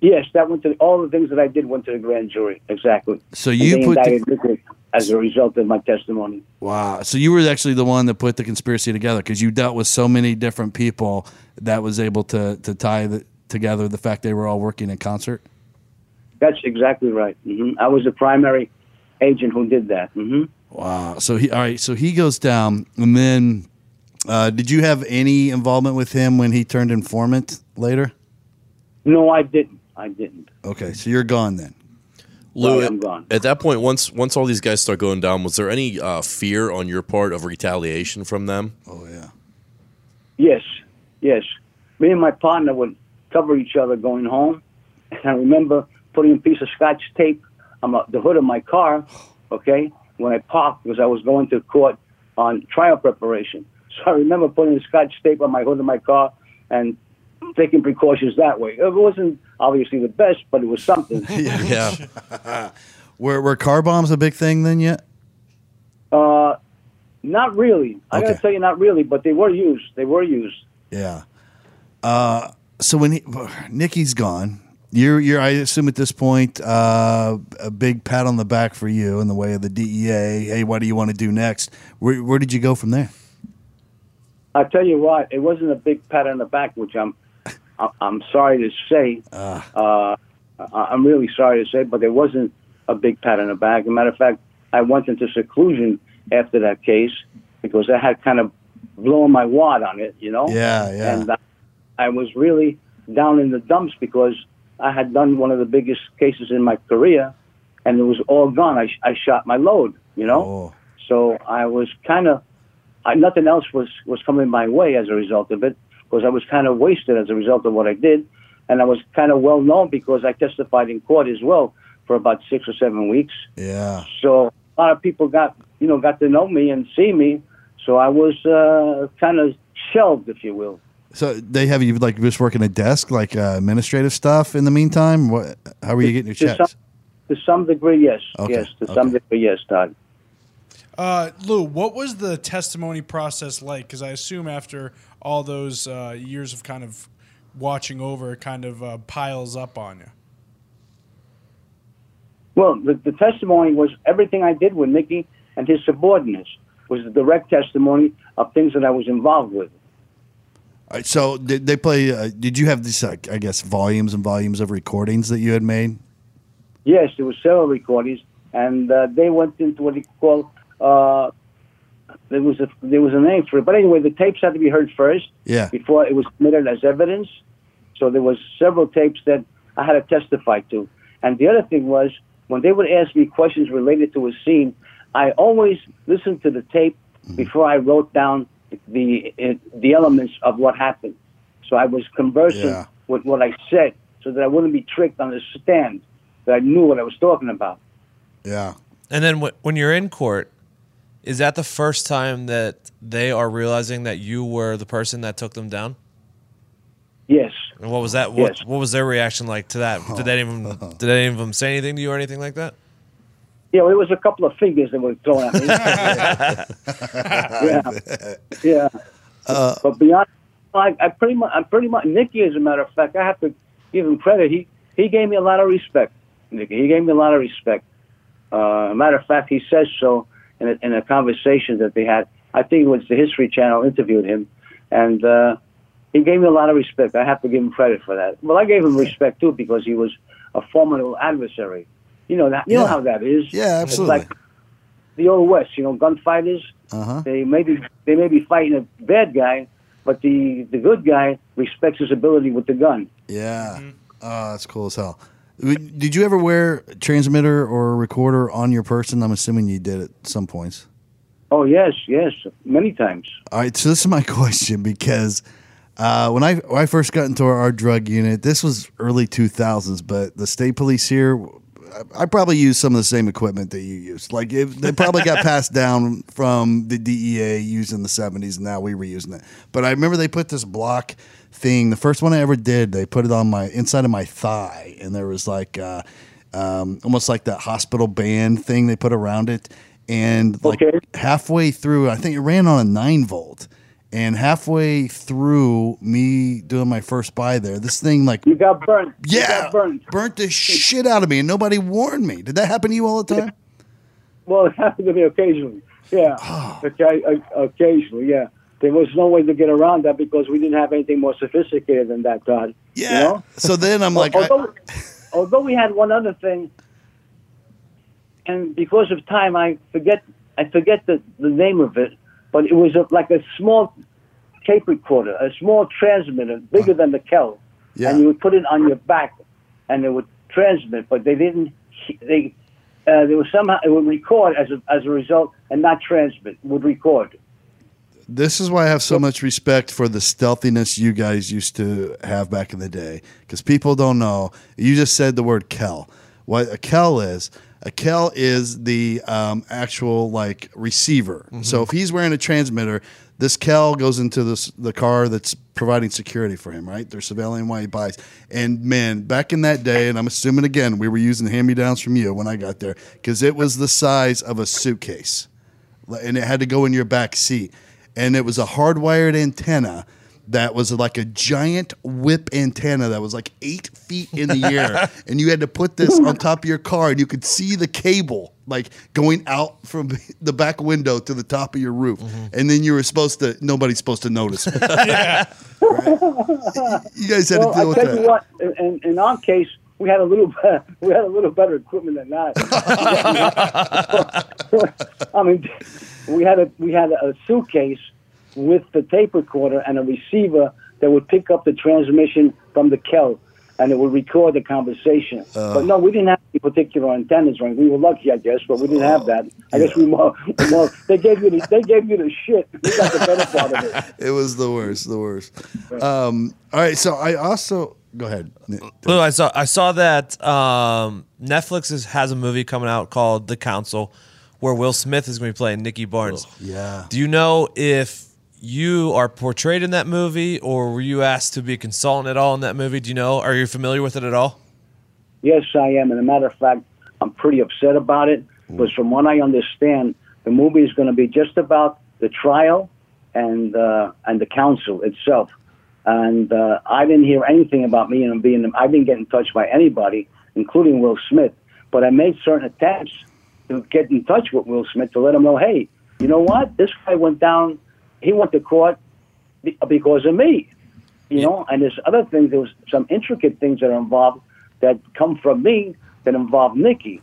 Speaker 5: Yes, that went to all the things that I did went to the grand jury. Exactly.
Speaker 1: So you put the-
Speaker 5: as a result of my testimony.
Speaker 1: Wow. So you were actually the one that put the conspiracy together because you dealt with so many different people that was able to to tie the, together the fact they were all working in concert.
Speaker 5: That's exactly right. hmm I was the primary agent who did that. hmm
Speaker 1: Wow. So he all right. So he goes down, and then uh, did you have any involvement with him when he turned informant later?
Speaker 5: No, I didn't. I didn't.
Speaker 1: Okay. So you're gone then.
Speaker 6: Lou,
Speaker 5: Right, I'm gone.
Speaker 6: at that point, once once all these guys start going down, was there any uh, fear on your part of retaliation from them?
Speaker 1: Oh yeah.
Speaker 5: Yes, yes. Me and my partner would cover each other going home. And I remember putting a piece of scotch tape on the hood of my car, okay, when I parked because I was going to court on trial preparation. So I remember putting the scotch tape on my hood of my car and taking precautions that way. It wasn't obviously the best, but it was something.
Speaker 6: Yeah,
Speaker 1: Were were car bombs a big thing then yet?
Speaker 5: uh, not really. I gotta tell you, not really, but they were used. They were used.
Speaker 1: Yeah. Uh, so when he, Nicky's gone, you're you're I assume at this point uh, a big pat on the back for you in the way of the DEA. Hey, what do you want to do next? Where where did you go from there?
Speaker 5: I tell you what, it wasn't a big pat on the back, which I'm, I- I'm sorry to say. Uh, I- I'm really sorry to say, but there wasn't a big pat on the back. As a matter of fact, I went into seclusion after that case because I had kind of blown my wad on it, you know.
Speaker 1: Yeah, yeah.
Speaker 5: And I, I was really down in the dumps because I had done one of the biggest cases in my career, and it was all gone. I, I shot my load, you know.
Speaker 1: Oh,
Speaker 5: So I was kind of, I, nothing else was, was coming my way as a result of it, because I was kind of wasted as a result of what I did. And I was kind of well known because I testified in court as well for about six or seven weeks.
Speaker 1: yeah.
Speaker 5: So a lot of people got, you know, got to know me and see me. So I was uh, kind of shelved, if you will.
Speaker 1: So they have you like just working a desk, like uh, administrative stuff in the meantime. What? How were you getting your
Speaker 5: To some,
Speaker 1: checks?
Speaker 5: to some degree, yes.
Speaker 1: Okay,
Speaker 5: Yes, to some degree, yes, Todd.
Speaker 2: Uh, Lou, what was the testimony process like? Because I assume after all those uh, years of kind of watching over, kind of uh, piles up on you.
Speaker 5: Well, the, the testimony was everything I did with Nicky and his subordinates was the direct testimony of things that I was involved with.
Speaker 1: All right, so did they play? Uh, did you have these? Uh, I guess volumes and volumes of recordings that you had made.
Speaker 5: Yes, there were several recordings, and uh, they went into what they call uh, there was a there was a name for it. But anyway, the tapes had to be heard first
Speaker 1: Yeah.
Speaker 5: before it was submitted as evidence. So there was several tapes that I had to testify to. And the other thing was when they would ask me questions related to a scene, I always listened to the tape mm-hmm. before I wrote down the the elements of what happened. So I was conversant
Speaker 1: Yeah.
Speaker 5: with what I said, so that I wouldn't be tricked on the stand. That I knew what I was talking about.
Speaker 1: Yeah.
Speaker 4: And then when you're in court, is that the first time that they are realizing that you were the person that took them down?
Speaker 5: Yes.
Speaker 4: And what was that? What,
Speaker 5: Yes.
Speaker 4: what was their reaction like to that? Did any of them did any of them say anything to you or anything like that?
Speaker 5: Yeah, well, it was a couple of fingers that were thrown at me. yeah, yeah. but beyond, I, I pretty much, I'm pretty much Nicky. As a matter of fact, I have to give him credit. He he gave me a lot of respect. Nicky, he gave me a lot of respect. Uh, matter of fact, he says so in a, in a conversation that they had. I think it was the History Channel interviewed him, and uh, he gave me a lot of respect. I have to give him credit for that. Well, I gave him respect too because he was a formidable adversary. You know that. You know how that is.
Speaker 1: Yeah,
Speaker 5: It's
Speaker 1: absolutely.
Speaker 5: like the old west. You know, gunfighters.
Speaker 1: Uh-huh.
Speaker 5: They may be they may be fighting a bad guy, but the the good guy respects his ability with the gun.
Speaker 1: Yeah. Oh, that's cool as hell. Did you ever wear a transmitter or a recorder on your person? I'm assuming you did at some points.
Speaker 5: Oh yes, yes, many times.
Speaker 1: All right, so this is my question because uh, when I when I first got into our, our drug unit, this was early 2000s, but the state police here, I, I probably used some of the same equipment that you used. Like it, they probably got passed down from the DEA used in the 70s, and now we were using it. But I remember they put this block thing. The first one I ever did, they put it on my inside of my thigh, and there was like. Uh, um, almost like that hospital band thing they put around it, and like
Speaker 5: Okay.
Speaker 1: halfway through, I think it ran on a nine volt. And halfway through me doing my first buy there, this thing like
Speaker 5: You got burned. You
Speaker 1: yeah
Speaker 5: got burned.
Speaker 1: burnt the shit out of me, and nobody warned me. Did that happen to you all the time?
Speaker 5: Well, it happened to me occasionally. Yeah,
Speaker 1: Ah.
Speaker 5: okay, occasionally. Yeah, there was no way to get around that because we didn't have anything more sophisticated than that, Todd.
Speaker 1: Yeah.
Speaker 5: You know?
Speaker 1: So then I'm like, I,
Speaker 5: although, although we had one other thing, and because of time, I forget I forget the, the name of it, but it was a, like a small tape recorder, a small transmitter, bigger than the Kel,
Speaker 1: yeah.
Speaker 5: and you would put it on your back, and it would transmit, but they didn't. They uh, they were somehow it would record as a, as a result and not transmit. Would record.
Speaker 1: This is why I have so much respect for the stealthiness you guys used to have back in the day. Because people don't know. You just said the word Kel. What a Kel is, a Kel is the um, actual like receiver. So if he's wearing a transmitter, this Kel goes into this the car that's providing security for him. Right? They're surveilling while he buys. And man, back in that day, and I'm assuming again, we were using hand me downs from you when I got there because it was the size of a suitcase and it had to go in your back seat. And it was a hardwired antenna that was like a giant whip antenna that was like eight feet in the air. and you had to put this on top of your car and you could see the cable like going out from the back window to the top of your roof. Mm-hmm. And then you were supposed to, nobody's supposed to notice. it. Right? You guys had
Speaker 5: Well,
Speaker 1: to deal
Speaker 5: I
Speaker 1: with
Speaker 5: tell you
Speaker 1: that.
Speaker 5: what, in, in our case, we had a little we had a little better equipment than that. I mean, we had a we had a suitcase with the tape recorder and a receiver that would pick up the transmission from the Kel and it would record the conversation. but no, we didn't have any particular antennas. Right? We were lucky, I guess, but we didn't have that. I guess we more, more they gave you the they gave you the shit. We got the better part of it.
Speaker 1: It was the worst, the worst. Um, all right, so I also, go ahead.
Speaker 4: Lou, I saw I saw that um, Netflix is, has a movie coming out called The Council, where Will Smith is going to be playing Nicky Barnes.
Speaker 1: Yeah.
Speaker 4: Do you know if you are portrayed in that movie, or were you asked to be a consultant at all in that movie? Do you know? Are you familiar with it at all?
Speaker 5: Yes, I am. And a matter of fact, I'm pretty upset about it because, from what I understand, the movie is going to be just about the trial and uh, and the council itself. And uh, I didn't hear anything about me and being. I didn't get in touch by anybody, including Will Smith. But I made certain attempts to get in touch with Will Smith to let him know, hey, you know what? This guy went down. He went to court because of me you know, and there's other things. There was some intricate things that are involved that come from me that involve Nicky.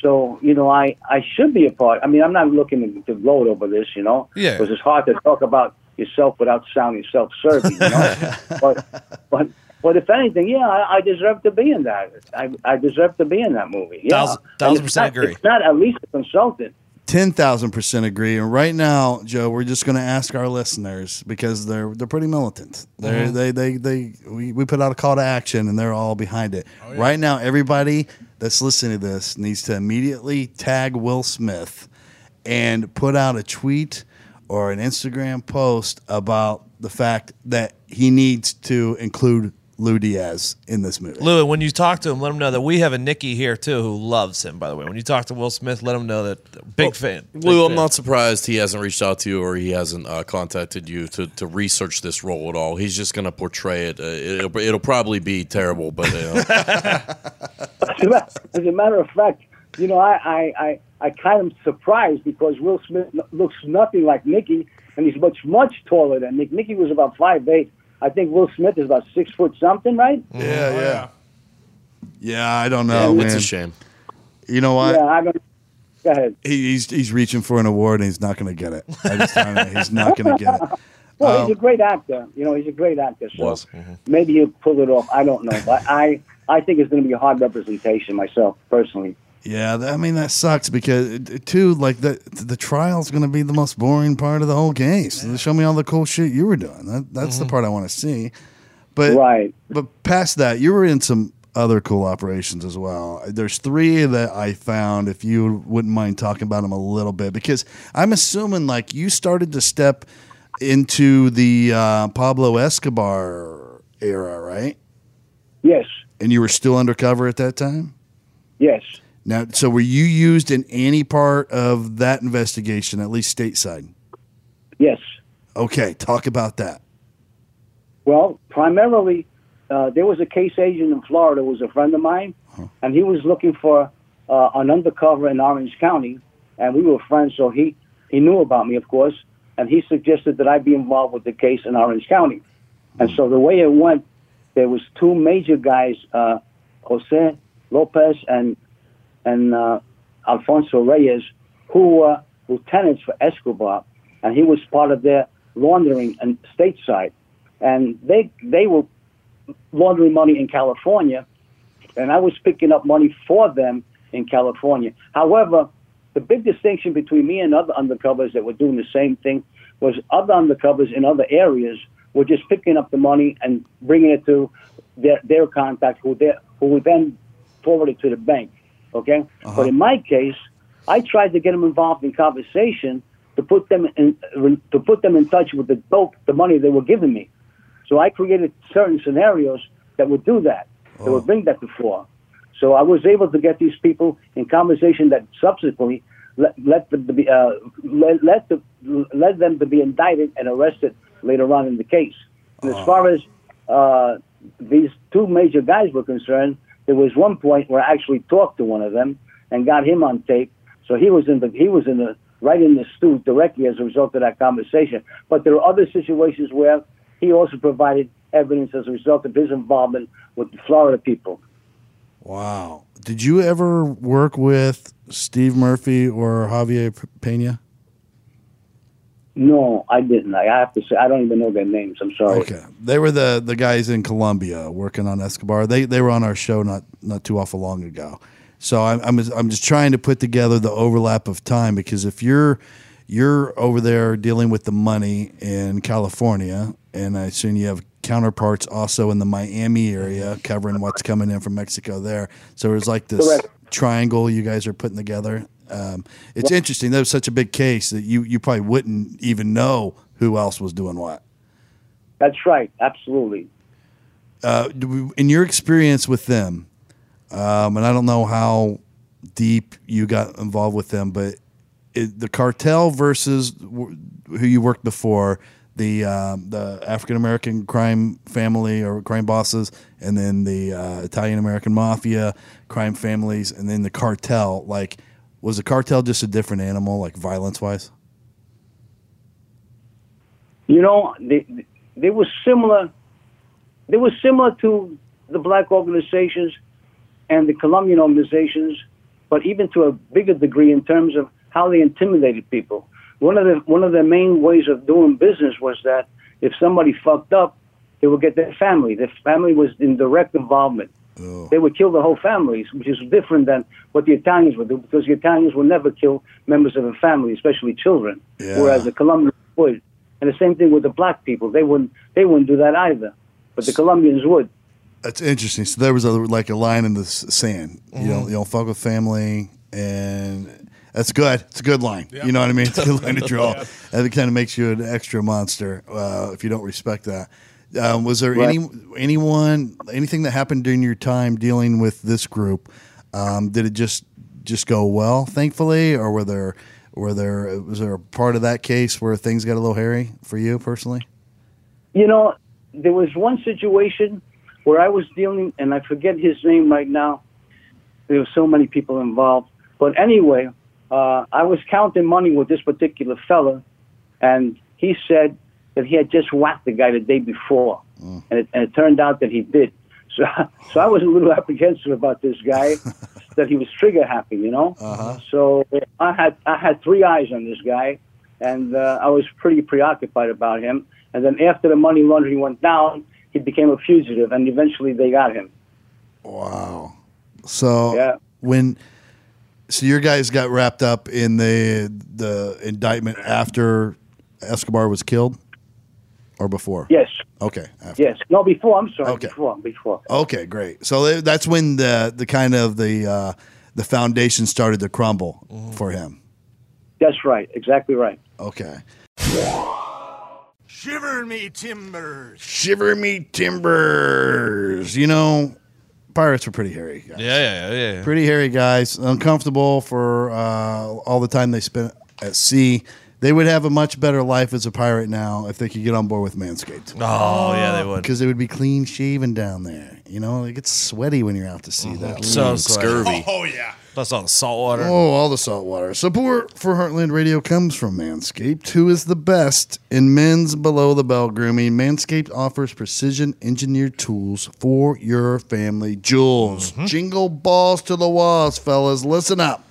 Speaker 5: So you know, I I should be a part. I mean, I'm not looking to, to gloat over this, you know,
Speaker 4: Yeah.
Speaker 5: because it's hard to talk about yourself without sounding self-serving, you know. but but but if anything, yeah, I, I deserve to be in that. I I deserve to be in that movie. Yeah.
Speaker 4: Thousand, thousand percent
Speaker 5: not-
Speaker 4: agree.
Speaker 5: It's not at least a consultant.
Speaker 1: Ten thousand percent agree. And right now, Joe, we're just going to ask our listeners because they're they're pretty militant. They're,
Speaker 4: Mm-hmm.
Speaker 1: They they they we, we put out a call to action and they're all behind it.
Speaker 4: Oh,
Speaker 1: Right now, everybody that's listening to this needs to immediately tag Will Smith and put out a tweet or an Instagram post about the fact that he needs to include Lou Diaz in this movie.
Speaker 4: Lou, when you talk to him, let him know that we have a Nicky here too who loves him. By the way, when you talk to Will Smith, let him know that big fan. Big
Speaker 6: Lou, I'm not surprised he hasn't reached out to you or he hasn't uh, contacted you to, to research this role at all. He's just going to portray it. Uh, it'll, it'll probably be terrible, but uh,
Speaker 5: As a As a matter of fact, you know, I, I, I, I kind of surprised because Will Smith looks nothing like Nicky, and he's much, much taller than Nick. Nicky was about five eight. I think Will Smith is about six foot something, right?
Speaker 1: Yeah, yeah, yeah. I don't know,
Speaker 6: it's
Speaker 1: man.
Speaker 6: a shame.
Speaker 1: You know what?
Speaker 5: Yeah, I don't. Go ahead.
Speaker 1: He, he's he's reaching for an award and he's not going to get it. I just tell you, he's not going to get it.
Speaker 5: Well,
Speaker 1: Um,
Speaker 5: he's a great actor. You know, he's a great actor. So
Speaker 6: Was.
Speaker 5: maybe he'll pull it off. I don't know, but I, I think it's going to be a hard representation myself personally.
Speaker 1: Yeah, I mean that sucks because uh, too like the the trial's going to be the most boring part of the whole case. Show me all the cool shit you were doing. That, that's the part I want to see. But
Speaker 5: Right.
Speaker 1: but past that, you were in some other cool operations as well. There's three that I found. If you wouldn't mind talking about them a little bit, because I'm assuming like you started to step into the uh, Pablo Escobar era, right?
Speaker 5: Yes,
Speaker 1: And you were still undercover at that time.
Speaker 5: yes.
Speaker 1: Now, so were you used in any part of that investigation, at least stateside?
Speaker 5: Yes.
Speaker 1: Okay, talk about that.
Speaker 5: Well, primarily, uh, there was a case agent in Florida, who was a friend of mine, and he was looking for uh, an undercover in Orange County, and we were friends, so he, he knew about me, of course, and he suggested that I be involved with the case in Orange County. And so the way it went, there was two major guys, uh, Jose Lopez and and uh, Alfonso Reyes, who were lieutenants for Escobar, and he was part of their laundering and stateside, and they they were laundering money in California, and I was picking up money for them in California. However, the big distinction between me and other undercovers that were doing the same thing was other undercovers in other areas were just picking up the money and bringing it to their their contact, who who would then forward it to the bank. Okay, but in my case, I tried to get them involved in conversation to put them in to put them in touch with the dope, the money they were giving me. So I created certain scenarios that would do that, that would bring that to fore. So I was able to get these people in conversation that subsequently let, let them to be uh, let let, the, let them to be indicted and arrested later on in the case. And as far as uh, these two major guys were concerned, there was one point where I actually talked to one of them and got him on tape. So he was in the he was in the right in the stew directly as a result of that conversation. But there are other situations where he also provided evidence as a result of his involvement with the Florida people.
Speaker 1: Wow. Did you ever work with Steve Murphy or Javier Pena?
Speaker 5: No, I didn't. I have to say I don't even know their names. I'm sorry.
Speaker 1: Okay, they were the the guys in Colombia working on Escobar. They they were on our show not not too awful long ago. So I'm I'm just, I'm just trying to put together the overlap of time because if you're you're over there dealing with the money in California, and I assume you have counterparts also in the Miami area covering what's coming in from Mexico there. So it's like this
Speaker 5: Correct.
Speaker 1: triangle you guys are putting together. Um, it's interesting. That was such a big case that you you probably wouldn't even know who else was doing what.
Speaker 5: That's right. Absolutely.
Speaker 1: Uh, in your experience with them, um, and I don't know how deep you got involved with them, but it, the cartel versus w- who you worked before, the um, the African American crime family or crime bosses, and then the uh, Italian American mafia crime families, and then the cartel. Like, was the cartel just a different animal, like violence wise?
Speaker 5: You know, they they were similar. They were similar to the black organizations and the Colombian organizations, but even to a bigger degree in terms of how they intimidated people. One of the one of their main ways of doing business was that if somebody fucked up, they would get their family. Their family was in direct involvement. They would kill the whole families, which is different than what the Italians would do, because the Italians would never kill members of a family, especially children,
Speaker 1: Yeah.
Speaker 5: whereas the Colombians would. And the same thing with the black people; they wouldn't they wouldn't do that either, but the Colombians would.
Speaker 1: That's interesting. So there was a, like a line in the s- sand. You don't you don't fuck with family, and that's good. It's a good line. You know what I mean? It's a good line to draw. And it kind of makes you an extra monster uh, if you don't respect that. Um, was there
Speaker 5: Right.
Speaker 1: any anyone anything that happened during your time dealing with this group? Um, did it just just go well, thankfully, or were there were there was there a part of that case where things got a little hairy for you personally?
Speaker 5: You know, there was one situation where I was dealing, and I forget his name right now. There were so many people involved. But anyway, uh, I was counting money with this particular fella, and he said that he had just whacked the guy the day before, and, it, and it turned out that he did. So, so I was a little apprehensive about this guy, that he was trigger happy, you know. So I had I had three eyes on this guy, and uh, I was pretty preoccupied about him. And then after the money laundering went down, he became a fugitive, and eventually they got him.
Speaker 1: Wow. So
Speaker 5: Yeah.
Speaker 1: when so your guys got wrapped up in the the indictment after Escobar was killed or before?
Speaker 5: Yes,
Speaker 1: Okay. After.
Speaker 5: yes. No, before. I'm sorry.
Speaker 1: Okay.
Speaker 5: Before, before.
Speaker 1: Okay, great. So that's when the the kind of the uh, the foundation started to crumble for him.
Speaker 5: That's right. Exactly right.
Speaker 1: Okay.
Speaker 8: Shiver me timbers.
Speaker 1: Shiver me timbers. You know, pirates were pretty hairy. Guys.
Speaker 4: Yeah, yeah, yeah. yeah.
Speaker 1: Pretty hairy guys, uncomfortable for uh, all the time they spent at sea. They would have a much better life as a pirate now if they could get on board with Manscaped.
Speaker 4: Oh, yeah, they would.
Speaker 1: Because it would be clean shaven down there. You know, it gets sweaty when you're out to sea. Mm-hmm. That
Speaker 4: So
Speaker 6: Scurvy.
Speaker 2: Oh yeah.
Speaker 4: Plus all the salt water.
Speaker 1: Oh, all the salt water. Support for Heartland Radio comes from Manscaped, who is the best in men's below the belt grooming. Manscaped offers precision engineered tools for your family jewels. Mm-hmm. Jingle balls to the walls, fellas. Listen up.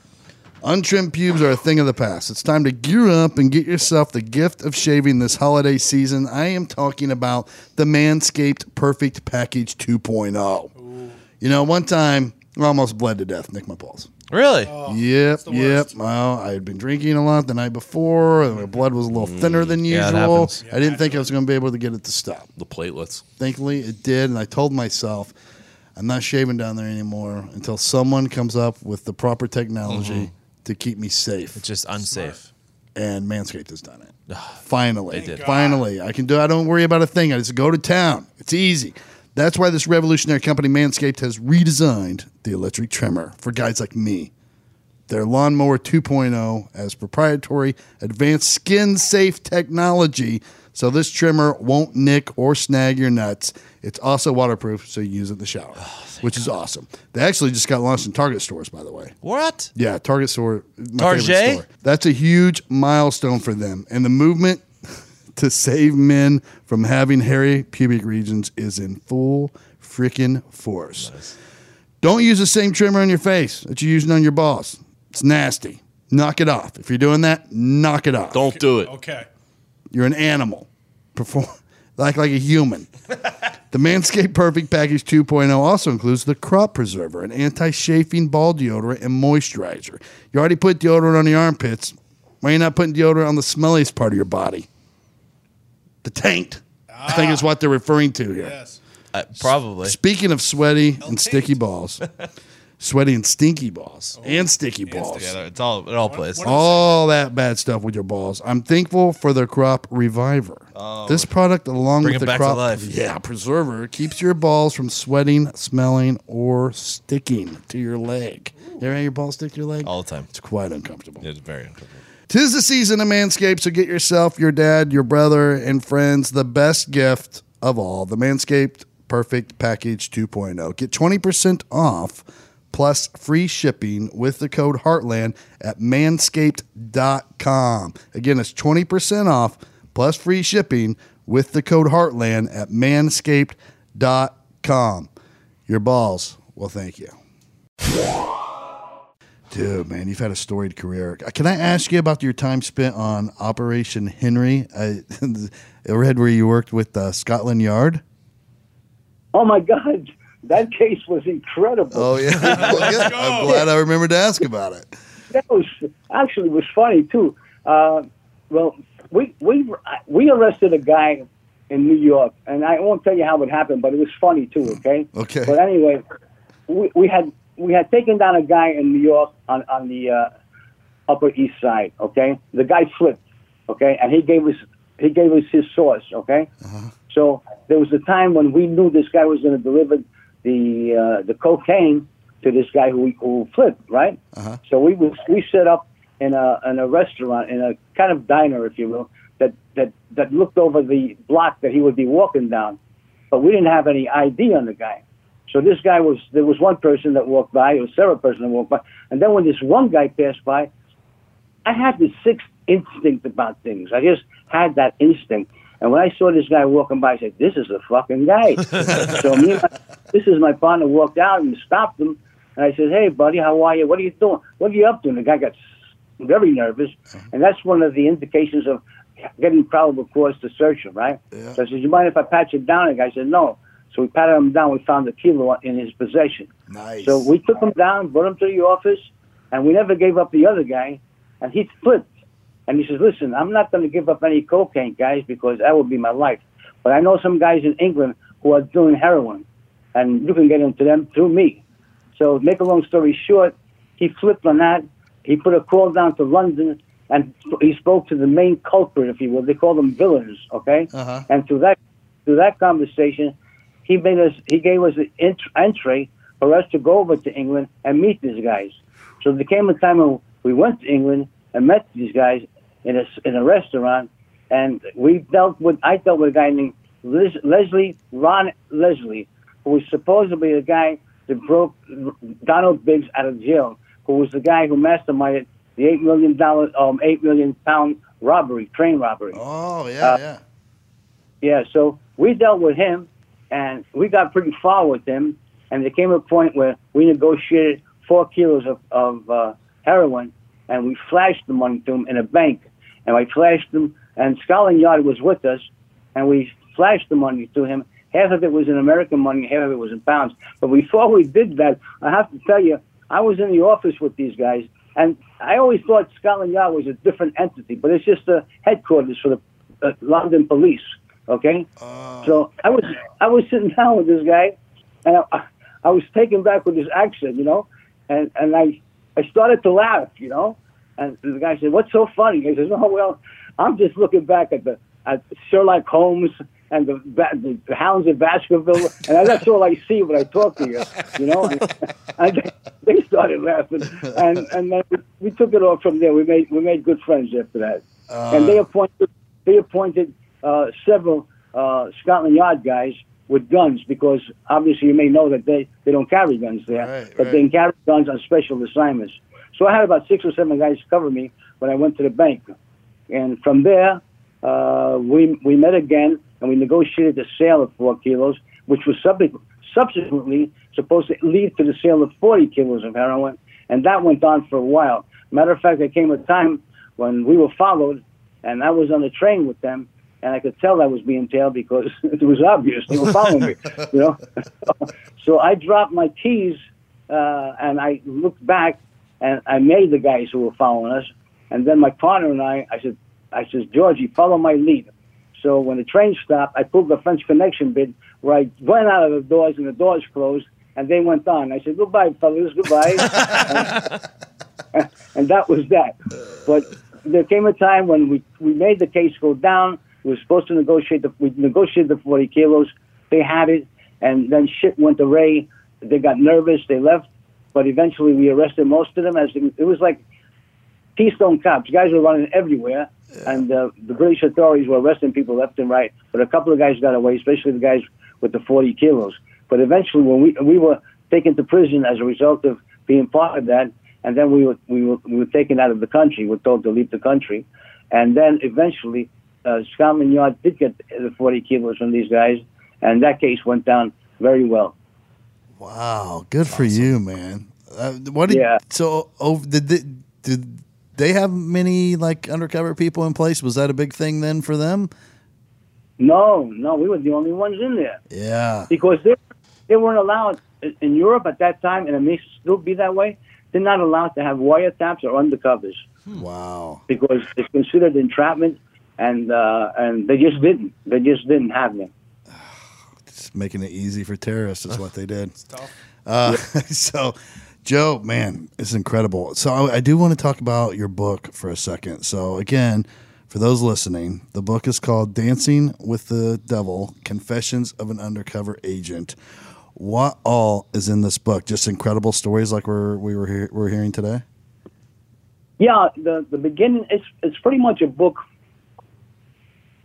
Speaker 1: Untrimmed pubes are a thing of the past. It's time to gear up and get yourself the gift of shaving this holiday season. I am talking about the Manscaped Perfect Package 2.0. You know, one time I almost bled to death, nicked my balls.
Speaker 4: Really?
Speaker 1: Yep, yep. Well, I had been drinking a lot the night before, and my blood was a little thinner than mm,
Speaker 4: Yeah, it
Speaker 1: usual.
Speaker 4: happens.
Speaker 1: I didn't think I was going to be able to get it to stop.
Speaker 6: The platelets.
Speaker 1: Thankfully, it did, and I told myself, I'm not shaving down there anymore until someone comes up with the proper technology mm-hmm. To keep me safe.
Speaker 4: It's just unsafe.
Speaker 1: And Manscaped has done it. Finally,
Speaker 4: They did.
Speaker 1: finally, I can do. I don't worry about a thing. I just go to town. It's easy. That's why this revolutionary company, Manscaped, has redesigned the electric trimmer for guys like me. Their Lawnmower 2.0 has proprietary advanced skin safe technology, so this trimmer won't nick or snag your nuts. It's also waterproof, so you use it in the shower, oh, which is awesome. They actually just got launched in Target stores, by the way.
Speaker 4: What?
Speaker 1: Yeah, Target store. My
Speaker 4: Target?
Speaker 1: favorite store. That's a huge milestone for them, and the movement to save men from having hairy pubic regions is in full freaking force. Don't use the same trimmer on your face that you're using on your balls. It's nasty. Knock it off. If you're doing that, knock it off.
Speaker 6: Don't do it.
Speaker 2: Okay.
Speaker 1: You're an animal. Perform like like a human. the Manscaped Perfect Package 2.0 also includes the crop preserver, an anti-chafing ball deodorant and moisturizer. You already put deodorant on the armpits. Why are you not putting deodorant on the smelliest part of your body? The taint. I think is what they're referring to here.
Speaker 2: Yes.
Speaker 4: Uh, probably.
Speaker 1: Speaking of sweaty and sticky balls, sweaty and stinky balls, oh. and sticky balls.
Speaker 4: Yeah, it's all it all plays.
Speaker 1: all that bad stuff with your balls. I'm thankful for the crop reviver. Oh, this product, along
Speaker 4: Bring
Speaker 1: with the
Speaker 4: back
Speaker 1: crop,
Speaker 4: life.
Speaker 1: yeah, preserver, keeps your balls from sweating, smelling, or sticking to your leg. You ever had your balls stick to your leg?
Speaker 4: All the time.
Speaker 1: It's quite uncomfortable.
Speaker 4: It's very uncomfortable.
Speaker 1: Tis the season of Manscaped, so get yourself, your dad, your brother, and friends the best gift of all the Manscaped Perfect Package 2.0. Get 20% off plus free shipping with the code Heartland at manscaped.com. Again, it's 20% off plus free shipping with the code Heartland at manscaped.com. Your balls will thank you. Dude, man, you've had a storied career. Can I ask you about your time spent on Operation Henry? I, I read where you worked with uh, Scotland Yard.
Speaker 5: Oh my God, that case was incredible.
Speaker 1: Oh yeah, Well, good. I'm glad I remembered to ask about it.
Speaker 5: that was actually was funny too. Uh, well, we we we arrested a guy in New York, and I won't tell you how it happened, but it was funny too. Okay.
Speaker 1: Okay.
Speaker 5: But anyway, we, we had we had taken down a guy in New York on on the uh, Upper East Side. Okay. The guy flipped. Okay, and he gave us he gave us his source. Okay. So there was a time when we knew this guy was going to deliver the uh, the cocaine to this guy who we who flipped, right? So we was we set up in a in a restaurant in a kind of diner, if you will, that that that looked over the block that he would be walking down, but we didn't have any ID on the guy. So this guy was there was one person that walked by, or several person that walked by, and then when this one guy passed by, I had this sixth instinct about things. I just had that instinct. And when I saw this guy walking by, I said, "This is the fucking guy." so me, and my, this is my partner, walked out and stopped him, and I said, "Hey, buddy, how are you? What are you doing? What are you up to?" And the guy got very nervous, uh-huh. and that's one of the indications of getting probable cause to search him, right? So I said, "You mind if I pat you down?" And the guy said, "No." So we patted him down. We found a kilo in his possession.
Speaker 1: Nice.
Speaker 5: So we took him down, brought him to the office, and we never gave up the other guy. And he flipped. And he says, listen, I'm not going to give up any cocaine, guys, because that would be my life. But I know some guys in England who are doing heroin, and you can get into them through me. So make a long story short, he flipped on that. He put a call down to London, and he spoke to the main culprit, if you will. They call them villains, okay?
Speaker 1: Uh-huh.
Speaker 5: And through that, through that conversation, he made us, he gave us an ent- entry for us to go over to England and meet these guys. So there came a time when we went to England and met these guys in a in a restaurant, and we dealt with I dealt with a guy named Liz, Leslie Ron Leslie, who was supposedly the guy that broke Donald Biggs out of jail, who was the guy who masterminded the eight million dollar um eight million pound robbery, train robbery.
Speaker 1: Oh yeah,
Speaker 5: Uh,
Speaker 1: yeah.
Speaker 5: Yeah, so we dealt with him, and we got pretty far with him. And there came a point where we negotiated four kilos of, of uh, heroin, and we flashed the money to him in a bank. And I flashed him, and Scotland Yard was with us, and we flashed the money to him. Half of it was in American money, half of it was in pounds. But before we did that, I have to tell you, I was in the office with these guys, and I always thought Scotland Yard was a different entity, but it's just the headquarters for the uh, London police. Okay, so I was I was sitting down with this guy, and I, I was taken back with his accent, you know, and and I I started to laugh, you know, and the guy said, "What's so funny?" He says, "Oh well, I'm just looking back at the at Sherlock Holmes and the ba- the Hounds of Baskerville, and that's all I see when I talk to you, you know." And, and they started laughing, and and then we, we took it off from there. We made we made good friends after that, and they appointed they appointed uh, several uh, Scotland Yard guys with guns because obviously you may know that they, they don't carry guns there,
Speaker 1: Right,
Speaker 5: but
Speaker 1: right.
Speaker 5: they can carry guns on special assignments. So I had about six or seven guys cover me when I went to the bank, and from there uh, we we met again and we negotiated the sale of four kilos, which was subsequent, subsequently supposed to lead to the sale of 40 kilos of heroin, and that went on for a while. Matter of fact, there came a time when we were followed, and I was on the train with them, and I could tell I was being tailed because it was obvious they were following me, you know. so I dropped my keys, uh, and I looked back, and I made the guys who were following us, and then my partner and I, I said, I said, Georgie, follow my lead. So when the train stopped, I pulled the French Connection bid where I went out of the doors and the doors closed, and they went on. I said, goodbye, fellas, goodbye. and, and that was that. But there came a time when we, we made the case go down. We were supposed to negotiate the, we negotiated the 40 kilos. They had it, and then shit went awry. They got nervous. They left. But eventually we arrested most of them. As It was like Keystone cops. Guys were running everywhere, and uh, the British authorities were arresting people left and right. But a couple of guys got away, especially the guys with the 40 kilos. But eventually, when we we were taken to prison as a result of being part of that, and then we were we were we were taken out of the country. We were told to leave the country, and then eventually, uh, Scotland Yard did get the 40 kilos from these guys, and that case went down very well.
Speaker 1: Wow, good for you, man. Uh, what did
Speaker 5: Yeah.
Speaker 1: so? Oh, did they, did they have many like undercover people in place? Was that a big thing then for them?
Speaker 5: No, no, we were the only ones in there.
Speaker 1: Yeah,
Speaker 5: because they they weren't allowed in- in Europe at that time, and it may still be that way. They're not allowed to have wiretaps or undercovers
Speaker 1: wow.
Speaker 5: because it's considered entrapment, and uh, and they just didn't. They just didn't have them.
Speaker 1: Just making it easy for terrorists is what they did. Uh, so, Joe, man, it's incredible. So, I, I do want to talk about your book for a second. So, again, for those listening, the book is called Dancing with the Devil Confessions of an Undercover Agent. What all is in this book? Just incredible stories like we're, we were, hear, we're hearing today?
Speaker 5: Yeah, the the beginning. It's it's pretty much a book.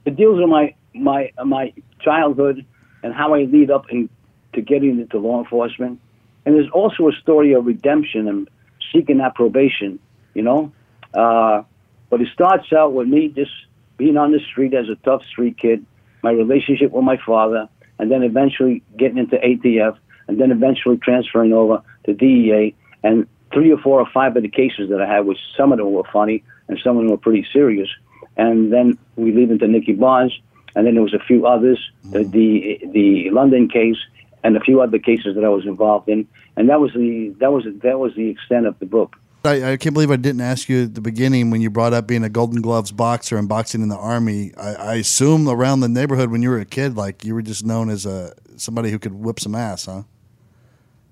Speaker 5: It deals with my my my childhood and how I lead up in, to getting into law enforcement, and there's also a story of redemption and seeking that probation. You know, uh, but it starts out with me just being on the street as a tough street kid, my relationship with my father, and then eventually getting into ATF, and then eventually transferring over to DEA, and three or four or five of the cases that I had, which some of them were funny and some of them were pretty serious. And then we lead into Nicky Barnes, and then there was a few others, the, mm-hmm. the the London case, and a few other cases that I was involved in, and that was the that was that was the extent of the book.
Speaker 1: I, I can't believe I didn't ask you at the beginning when you brought up being a Golden Gloves boxer and boxing in the army. I, I assume around the neighborhood when you were a kid, like you were just known as a somebody who could whip some ass, huh?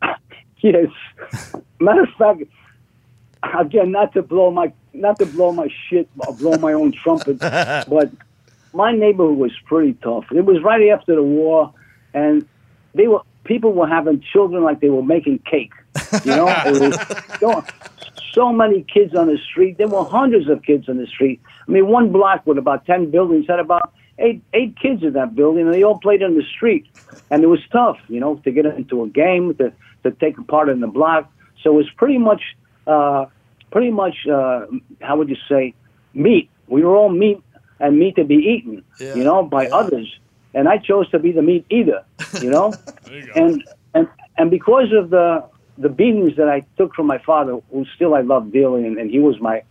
Speaker 5: Yes. Matter of fact, again, not to blow my not to blow my shit or blow my own trumpet, but my neighborhood was pretty tough. It was right after the war, and they were people were having children like they were making cake. You know, it was so, so many kids on the street. There were hundreds of kids on the street. I mean, one block with about ten buildings had about eight eight kids in that building, and they all played on the street. And it was tough, you know, to get into a game, to to take a part in the block. So it was pretty much, uh, pretty much, uh, how would you say, meat. We were all meat and meat to be eaten, you know, by others. And I chose to be the meat eater, you know, and and and because of the the beatings that I took from my father, who still I love dearly, and, and he was my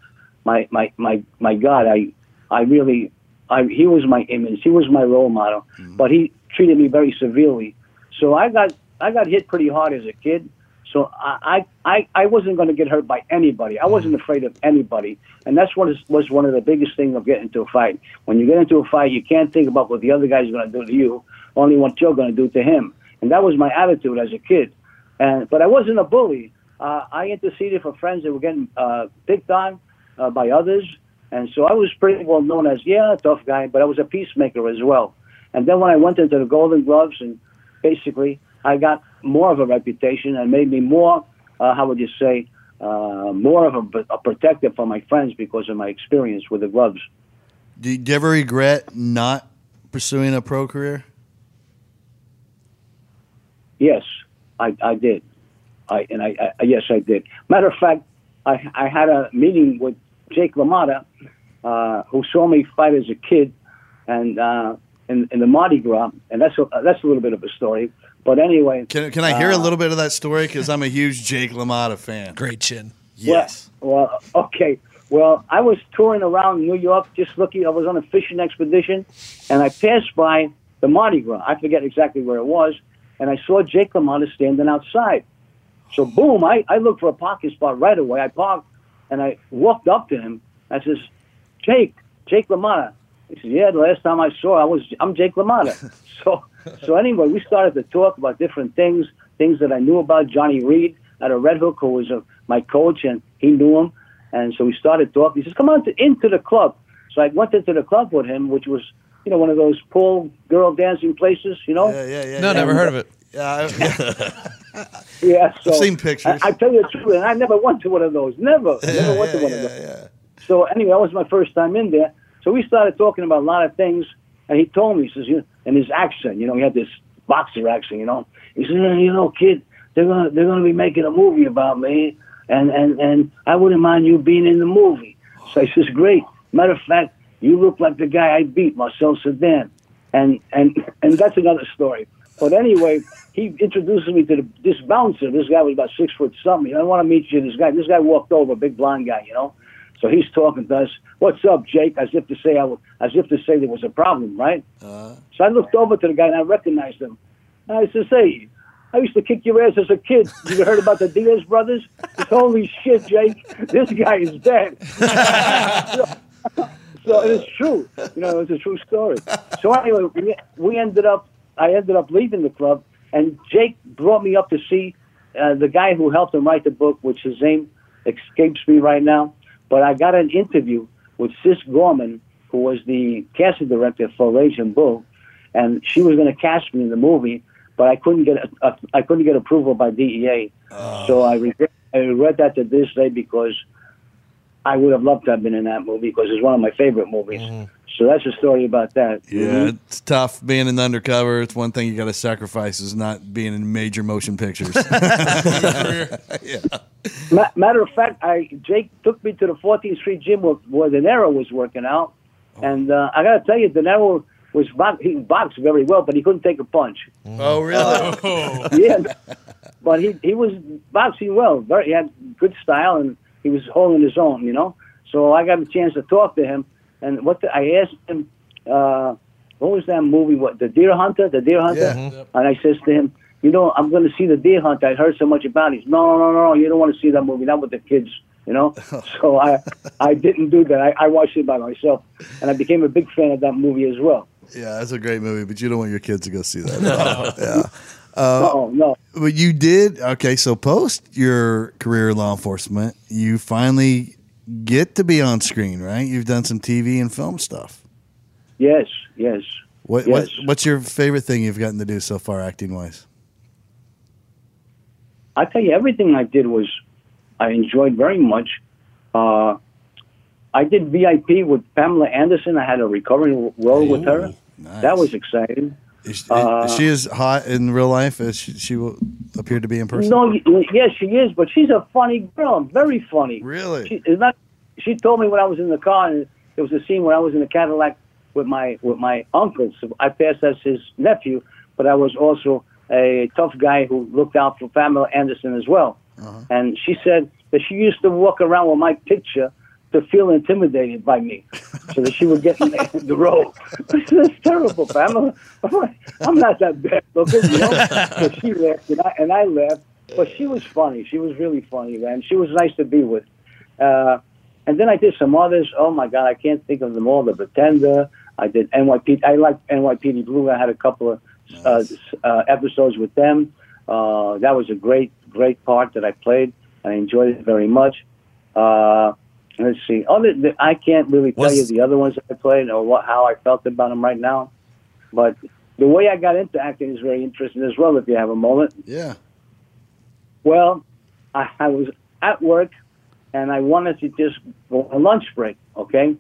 Speaker 5: my my my my God. I I really I he was my image. He was my role model, but he treated me very severely. So I got I got hit pretty hard as a kid. So I I, I, wasn't going to get hurt by anybody. I wasn't afraid of anybody, and that's what is, was one of the biggest things of getting into a fight. When you get into a fight, you can't think about what the other guy's going to do to you, only what you're going to do to him. And that was my attitude as a kid. And but I wasn't a bully. Uh, I interceded for friends that were getting uh, picked on uh, by others, and so I was pretty well known as yeah, a tough guy. But I was a peacemaker as well. And then when I went into the Golden Gloves, and basically I got more of a reputation and made me more, uh, how would you say, uh, more of a, a protector for my friends because of my experience with the gloves.
Speaker 1: Do you, ever regret not pursuing a pro career?
Speaker 5: Yes, I, I did. I and I, I yes I did. Matter of fact, I I had a meeting with Jake LaMotta, uh, who saw me fight as a kid, and uh, in in the Mardi Gras, and that's a, that's a little bit of a story. But anyway,
Speaker 1: Can, can I hear a uh, little bit of that story? Because I'm a huge Jake LaMotta fan.
Speaker 4: Great chin.
Speaker 1: Yes.
Speaker 5: Well, okay. Well, I was touring around New York, just looking. I was on a fishing expedition, and I passed by the Mardi Gras. I forget exactly where it was, and I saw Jake LaMotta standing outside. So, boom! I, I looked for a parking spot right away. I parked, and I walked up to him. I says, "Jake, Jake LaMotta." He said, "Yeah, the last time I saw, I was I'm Jake LaMotta." so, so anyway, we started to talk about different things, things that I knew about Johnny Reed at a Red Hook, who was uh my coach, and he knew him. And so we started talking. He says, "Come on to, into the club." So I went into the club with him, which was, you know, one of those pool girl dancing places, you know.
Speaker 1: Yeah, yeah, yeah.
Speaker 4: No,
Speaker 1: yeah.
Speaker 4: never heard of it.
Speaker 1: Yeah, I-
Speaker 5: Yeah, so
Speaker 1: I've seen pictures.
Speaker 5: I, I tell you the truth, and I never went to one of those. Never, never went to one of
Speaker 1: yeah,
Speaker 5: those.
Speaker 1: yeah.
Speaker 5: So anyway, that was my first time in there. So we started talking about a lot of things, and he told me, he says, you know, in his accent, you know, he had this boxer accent, you know. He said, you know, kid, they're gonna they're gonna be making a movie about me, and and and I wouldn't mind you being in the movie. So I says, great. Matter of fact, you look like the guy I beat, Marcel Cerdan, and and and that's another story. But anyway, he introduces me to the, this bouncer. This guy was about six foot something. I want to meet you. This guy. This guy walked over, big blonde guy, you know. So he's talking to us. What's up, Jake? As if to say I as if to say there was a problem, right? So I looked over to the guy and I recognized him. And I said, "Hey, I used to kick your ass as a kid. You heard about the Diaz brothers? Holy shit, Jake! This guy is dead." so it is true. You know, it's a true story. So anyway, we, we ended up. I ended up leaving the club, and Jake brought me up to see uh, the guy who helped him write the book, which his name escapes me right now. But I got an interview with Cis Corman, who was the casting director for Raging Bull, and she was going to cast me in the movie, but I couldn't get a, a, I couldn't get approval by DEA. Ah. So I regret I regret that to this day because I would have loved to have been in that movie because it's one of my favorite movies. Mm-hmm. So that's a story about that.
Speaker 1: Yeah, mm-hmm. it's tough being in the undercover. It's one thing you got to sacrifice is not being in major motion pictures.
Speaker 5: Ma- matter of fact, I Jake took me to the 14th Street gym where, where De Niro was working out, oh. and uh, I got to tell you, De Niro was bo- he boxed very well, but he couldn't take a punch. Mm-hmm.
Speaker 1: oh, really?
Speaker 2: Uh, oh,
Speaker 5: yeah, but he he was boxing well. Very, he had good style, and he was holding his own. You know, so I got a chance to talk to him, and what the, I asked him, uh, what was that movie? What the Deer Hunter? The Deer Hunter.
Speaker 1: Yeah. Mhm.
Speaker 5: And I says to him, you know, I'm going to see the Deer Hunter. I heard so much about it. He's, no, no, no, no, you don't want to see that movie. Not with the kids. You know. so I I didn't do that. I, I watched it by myself, and I became a big fan of that movie as well.
Speaker 1: Yeah, that's a great movie, but you don't want your kids to go see that. yeah.
Speaker 5: no, no.
Speaker 1: But you did okay. So post your career in law enforcement, you finally get to be on screen, right? You've done some TV and film stuff.
Speaker 5: Yes, yes.
Speaker 1: What,
Speaker 5: Yes.
Speaker 1: what what's your favorite thing you've gotten to do so far, acting wise?
Speaker 5: I tell you, everything I did was I enjoyed very much. Uh, I did VIP with Pamela Anderson. I had a recurring role with her.
Speaker 1: Nice.
Speaker 5: That was exciting.
Speaker 1: Is she,
Speaker 5: uh,
Speaker 1: is she as hot in real life as she, she will appear to be in person?
Speaker 5: No, yes, she is, but she's a funny girl. Very funny.
Speaker 1: Really?
Speaker 5: She is not. She told me when I was in the car, and there was a scene where I was in the Cadillac with my with my uncle. So I passed as his nephew, but I was also a tough guy who looked out for Pamela Anderson as well. And she said that she used to walk around with my picture to feel intimidated by me, so that she would get in the, the role. That's terrible, Pamela. I'm not that bad looking, you know. But she laughed, and I, and I laughed. But she was funny. She was really funny, man. She was nice to be with. Uh, and then I did some others. Oh my God, I can't think of them all. The Pretender. I did NYPD. I like NYPD Blue. I had a couple of uh, uh, episodes with them. Uh, that was a great, great part that I played. I enjoyed it very much. Uh, let's see. Other, th- I can't really tell
Speaker 4: Was-
Speaker 5: you the other ones that I played or what, how I felt about them right now. But the way I got into acting is very interesting as well. If you have a moment.
Speaker 1: Yeah.
Speaker 5: Well, I, I was at work and I wanted to just go on lunch break, okay?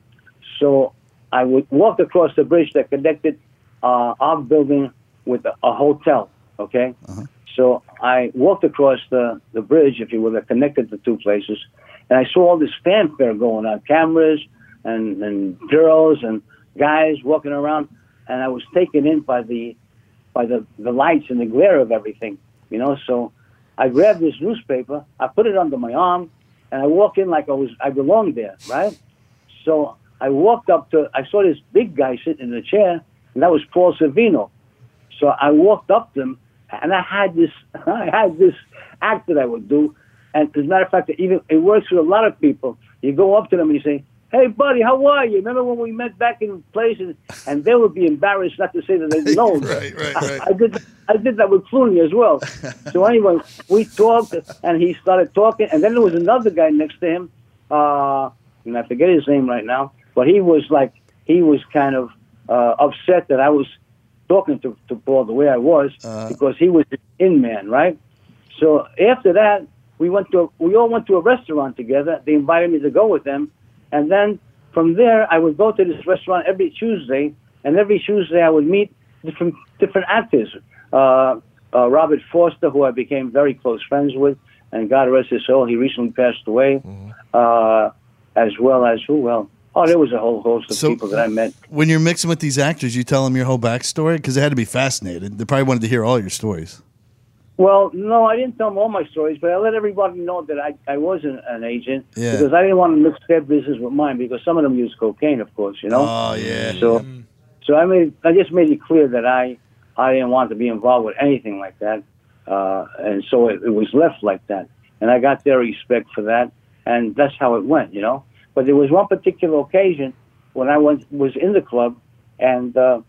Speaker 5: So I would walk across the bridge that connected uh, our building with a, a hotel, okay? So I walked across the, the bridge, if you will, that connected the two places, and I saw all this fanfare going on, cameras and, and girls and guys walking around, and I was taken in by the by the, the lights and the glare of everything, you know. So I grabbed this newspaper, I put it under my arm, and I walked in like I was I belonged there, right? So I walked up to I saw this big guy sitting in a chair, and that was Paul Sorvino. So I walked up to him, and I had this I had this act that I would do, and as a matter of fact, it even it works with a lot of people. You go up to them and you say, "Hey, buddy, how are you? Remember when we met back in places?" And they would be embarrassed not to say that they know.
Speaker 1: Right, right, right.
Speaker 5: I did I did that with Clooney as well. So anyway, we talked, and he started talking, and then there was another guy next to him, uh, and I forget his name right now, but he was like he was kind of uh, upset that I was talking to, to Paul the way I was because he was an in man, right? So after that, we went to we all went to a restaurant together. They invited me to go with them, and then from there I would go to this restaurant every Tuesday, and every Tuesday I would meet different different actors. Uh, uh, Robert Forster, who I became very close friends with, and God rest his soul, he recently passed away. Uh, as well as who? Well, oh, there was a whole host of
Speaker 1: So-
Speaker 5: people that I met.
Speaker 1: When you're mixing with these actors, you tell them your whole backstory because they had to be fascinated. They probably wanted to hear all your stories.
Speaker 5: Well, no, I didn't tell them all my stories, but I let everybody know that I, I was an, an agent
Speaker 1: Yeah.
Speaker 5: because I didn't want to mix their business with mine because some of them use cocaine, of course, you know.
Speaker 1: Oh yeah.
Speaker 5: So, so I made I just made it clear that I I didn't want to be involved with anything like that, uh, and so it, it was left like that, and I got their respect for that, and that's how it went, you know. But there was one particular occasion when I went was in the club, and uh,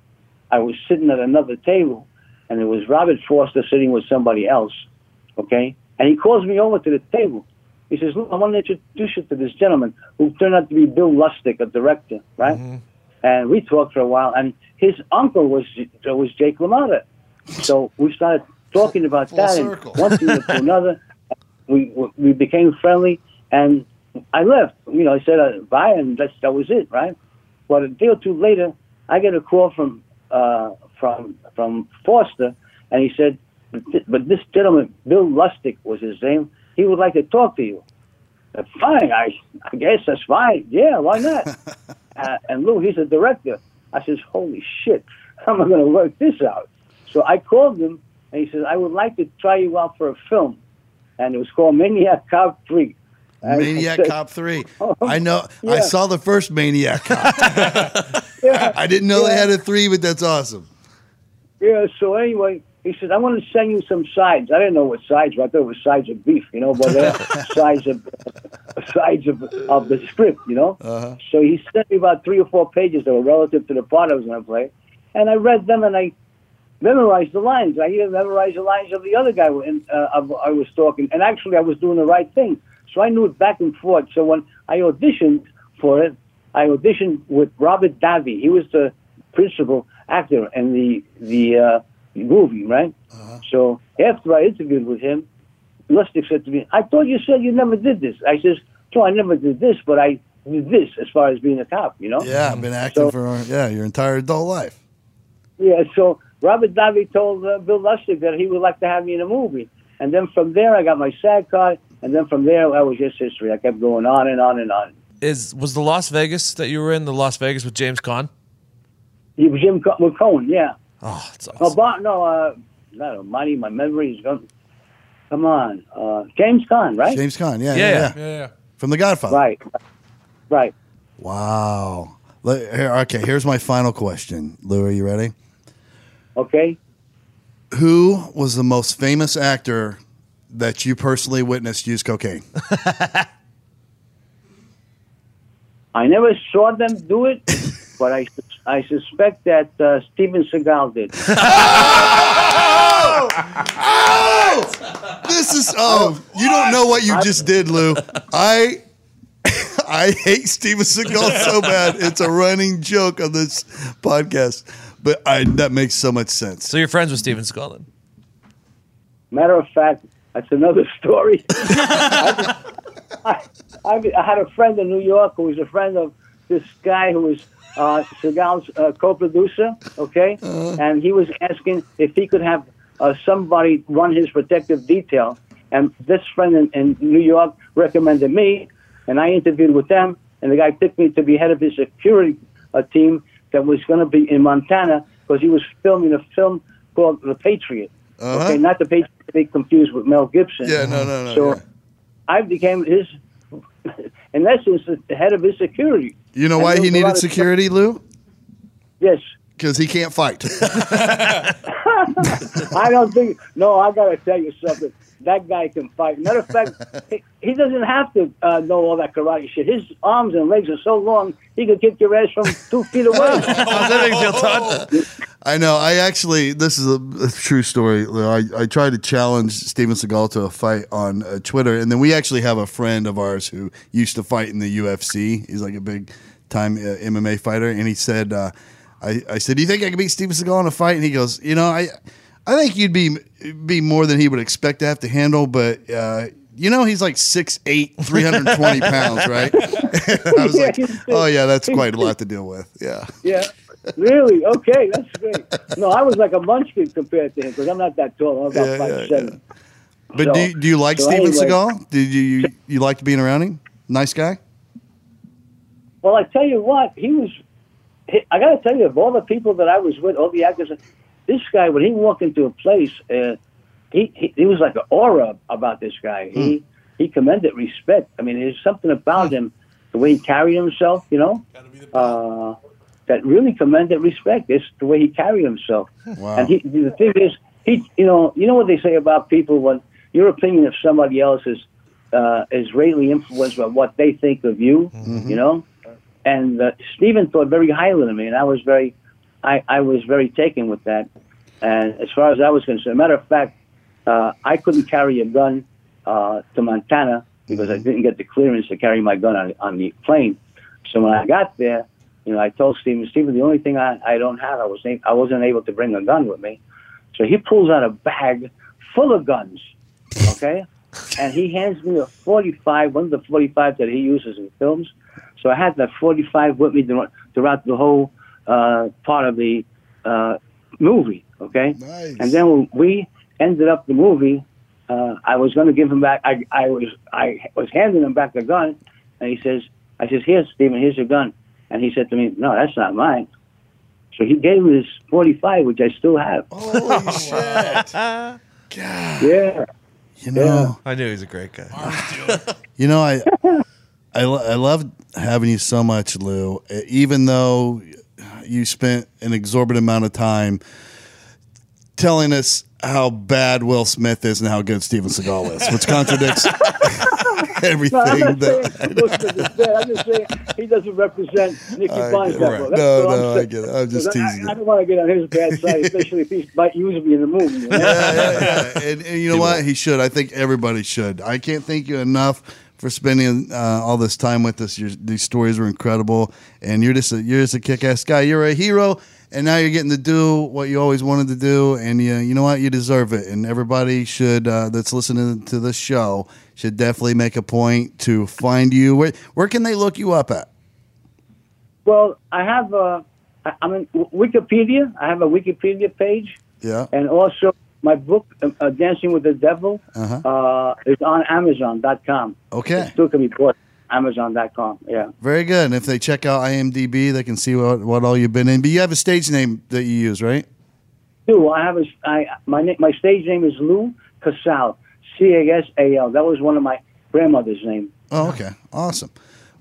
Speaker 5: I was sitting at another table, and it was Robert Forster sitting with somebody else, okay, and he calls me over to the table. He says, "Look, I want to introduce you to this gentleman who turned out to be Bill Lustig, a director, right?" and we talked for a while. And his uncle was was Jake LaMotta, so we started talking about
Speaker 1: Full
Speaker 5: that.
Speaker 1: circle.
Speaker 5: And one thing to another, we we became friendly, and I left. You know, I said uh, bye, and that's, that was it, right? But a day or two later, I get a call from uh, from from Forster, and he said, "But this gentleman, Bill Lustig, was his name. He would like to talk to you." Uh, Fine, I I guess that's fine. Yeah, why not? uh, and Lou, he's a director. I says, holy shit, how am I going to work this out? So I called him, and he says, I would like to try you out for a film. And it was called Maniac Cop 3. And
Speaker 1: Maniac
Speaker 5: said,
Speaker 1: Cop Three. I know. I saw the first Maniac Cop.
Speaker 5: yeah.
Speaker 1: I didn't know they had a three, but that's awesome.
Speaker 5: Yeah, so anyway, he says, I want to send you some sides. I didn't know what sides were. I thought it was sides of beef, you know, but they're sides of sides of, of the script, you know.
Speaker 1: Uh-huh.
Speaker 5: So he sent me about three or four pages that were relative to the part I was going to play, and I read them and I memorized the lines. I even memorized the lines of the other guy in, uh, I was talking, and actually I was doing the right thing. So I knew it back and forth. So when I auditioned for it, I auditioned with Robert Davi. He was the principal actor in the the uh, movie, right? So after I interviewed with him, Lustig said to me, "I thought you said you never did this." I says, "No, I never did this, but I did this as far as being a cop, you know."
Speaker 1: Yeah, I've been acting
Speaker 5: So-
Speaker 1: for yeah your entire adult life.
Speaker 5: Yeah, so Robert Davi told uh, Bill Lustig that he would like to have me in a movie. And then from there, I got my SAG card. And then from there, that was just history. I kept going on and on and on.
Speaker 4: Is was the Las Vegas that you were in the Las Vegas with James Caan?
Speaker 5: He was Jim Co- with Cohen, yeah.
Speaker 4: Oh, it's
Speaker 5: No,
Speaker 4: awesome.
Speaker 5: Bar- no, uh, no, money, my memory is gone. Come on. Uh, James Caan, right?
Speaker 1: James Caan, yeah, yeah,
Speaker 4: Yeah,
Speaker 1: yeah,
Speaker 2: Yeah, yeah.
Speaker 1: from The Godfather.
Speaker 5: Right. Right.
Speaker 1: Wow. Let- here- Okay, here's my final question. Lou, are you ready?
Speaker 5: Okay.
Speaker 1: Who was the most famous actor that you personally witnessed use cocaine?
Speaker 5: I never saw them do it, but I, I suspect that uh, Steven Seagal did.
Speaker 1: This is oh, you don't know what you just did, Lou. I I hate Steven Seagal so bad. It's a running joke on this podcast, but I that makes so much sense.
Speaker 4: So you're friends with Steven Seagal then?
Speaker 5: Matter of fact, that's another story. I, I, I had a friend in New York who was a friend of this guy who was uh, Seagal's uh, co-producer, okay? And he was asking if he could have uh, somebody run his protective detail. And this friend in, in New York recommended me, and I interviewed with them, and the guy picked me to be head of his security uh, team that was going to be in Montana because he was filming a film called The Patriot.
Speaker 1: Uh-huh.
Speaker 5: Okay, not the Patriot to be confused with Mel Gibson.
Speaker 1: Yeah, no, no, no.
Speaker 5: So
Speaker 1: yeah.
Speaker 5: I became his, in essence, the head of his security.
Speaker 1: You know
Speaker 5: And
Speaker 1: why he
Speaker 5: was a lot
Speaker 1: needed
Speaker 5: of-
Speaker 1: security, Lou?
Speaker 5: Yes.
Speaker 1: Because he can't fight.
Speaker 5: I don't think. No, I gotta tell you something. That guy can fight. Matter of fact, he, he doesn't have to uh, know all that karate shit. His arms and legs are so long, he could kick your ass from two feet away.
Speaker 4: How's that make you feel, Todd?
Speaker 1: I know. I actually, this is a, a true story. I, I tried to challenge Steven Seagal to a fight on uh, Twitter, and then we actually have a friend of ours who used to fight in the UFC. He's like a big time uh, MMA fighter, and he said, uh, I, I said, "Do you think I could beat Steven Seagal in a fight?" And he goes, "You know, I, I think you'd be be more than he would expect to have to handle, but." Uh, you know he's like 6'8", 320 pounds, right? I was
Speaker 5: Yeah,
Speaker 1: like, oh yeah, that's quite a lot to deal with. Yeah.
Speaker 5: yeah. Really? Okay, that's great. No, I was like a munchkin compared to him because I'm not that tall. I'm about
Speaker 1: Yeah,
Speaker 5: five
Speaker 1: yeah,
Speaker 5: seven.
Speaker 1: But
Speaker 5: So-
Speaker 1: do you, do you like
Speaker 5: so
Speaker 1: Steven
Speaker 5: anyway-
Speaker 1: Seagal? Did you, you you like being around him? Nice guy.
Speaker 5: Well, I tell you what, he was. He, I got to tell you, of all the people that I was with, all the actors, this guy when he walked into a place, uh, he, he he was like an aura about this guy. He he commanded respect. I mean, there's something about him, the way he carried himself, you know, uh, that really commanded respect. It's the way he carried himself.
Speaker 1: Wow.
Speaker 5: And he, the thing is, he, you know, you know what they say about people when your opinion of somebody else is uh, is greatly influenced by what they think of you. You know, and uh, Steven thought very highly of me, and I was very, I, I was very taken with that. And as far as I was concerned, matter of fact, uh, I couldn't carry a gun uh, to Montana because I didn't get the clearance to carry my gun on, on the plane. So when I got there, you know, I told Steven, Steven, the only thing I, I don't have, I was I wasn't able to bring a gun with me. So he pulls out a bag full of guns, okay, and he hands me a 45, one of the 45 that he uses in films. So I had that 45 with me throughout throughout the whole uh, part of the uh, movie, okay.
Speaker 1: Nice.
Speaker 5: And then when we ended up the movie, uh, I was going to give him back. I, I was I was handing him back the gun, and he says, "I says, here, Steven, here's your gun." And he said to me, "No, that's not mine." So he gave me this 45, which I still have.
Speaker 1: Holy shit!
Speaker 5: Yeah,
Speaker 1: You know,
Speaker 4: I knew he was a great guy.
Speaker 1: you know, I, I, lo- I love having you so much, Lou. Even though you spent an exorbitant amount of time telling us how bad Will Smith is and how good Steven Seagal is, which contradicts everything
Speaker 5: No, I'm not
Speaker 1: that.
Speaker 5: saying Will is bad. I'm just saying he doesn't represent Nicky
Speaker 1: I
Speaker 5: Barnes
Speaker 1: get
Speaker 5: that
Speaker 1: it.
Speaker 5: well. That's
Speaker 1: No,
Speaker 5: what I'm
Speaker 1: no, i get it. I'm just
Speaker 5: Because I-
Speaker 1: teasing
Speaker 5: I, don't want to get on his bad side, especially if he might use me in the movie. You know?
Speaker 1: yeah, yeah, yeah. And, and you know what? He should. I think everybody should. I can't thank you enough for spending uh, all this time with us. Your, these stories were incredible, and you're just a, you're just a kick-ass guy. You're a hero, and now you're getting to do what you always wanted to do, and you, you know what? You deserve it. And everybody should uh, that's listening to this show should definitely make a point to find you. Where where can they look you up at?
Speaker 5: Well, I have a I'm in Wikipedia. I have a Wikipedia page,
Speaker 1: Yeah.
Speaker 5: and also my book, uh, uh, Dancing with the Devil,
Speaker 1: Uh-huh.
Speaker 5: uh, is on Amazon.com.
Speaker 1: Okay.
Speaker 5: It still can be bought. Amazon.com. Yeah.
Speaker 1: Very good. And if they check out IMDb, they can see what, what all you've been in. But you have a stage name that you use, right?
Speaker 5: Lou, I have a, I, my my stage name is Lou Casal, C A S A L. That was one of my grandmother's name.
Speaker 1: Oh, okay. Awesome.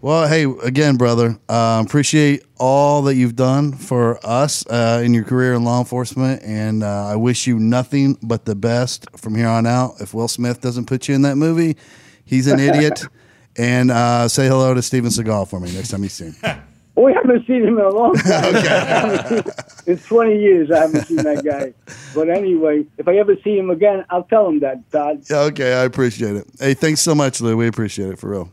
Speaker 1: Well, hey, again, brother, uh, appreciate all that you've done for us uh, in your career in law enforcement. And uh, I wish you nothing but the best from here on out. If Will Smith doesn't put you in that movie, he's an idiot. and uh, say hello to Steven Seagal for me next time you see him.
Speaker 5: We haven't seen him in a long time. in 20 years, I haven't seen that guy. But anyway, if I ever see him again, I'll tell him that, Todd.
Speaker 1: Okay, I appreciate it. Hey, thanks so much, Lou. We appreciate it for real.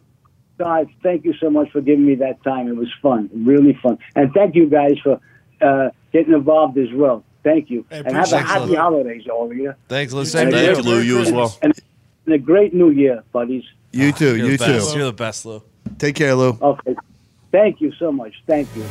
Speaker 5: Todd, thank you so much for giving me that time. It was fun, really fun. And thank you guys for uh, getting involved as well. Thank you.
Speaker 2: Hey,
Speaker 5: and have a happy
Speaker 4: it.
Speaker 5: holidays, all of you.
Speaker 4: Thanks, Lou. Same to
Speaker 6: Thank you, Lou. You as well.
Speaker 5: And a great new year, buddies.
Speaker 1: Oh, you too.
Speaker 4: You're
Speaker 1: You
Speaker 4: the best.
Speaker 1: too.
Speaker 4: You're the best, Lou.
Speaker 1: Take care, Lou.
Speaker 5: Okay. Thank you so much. Thank you.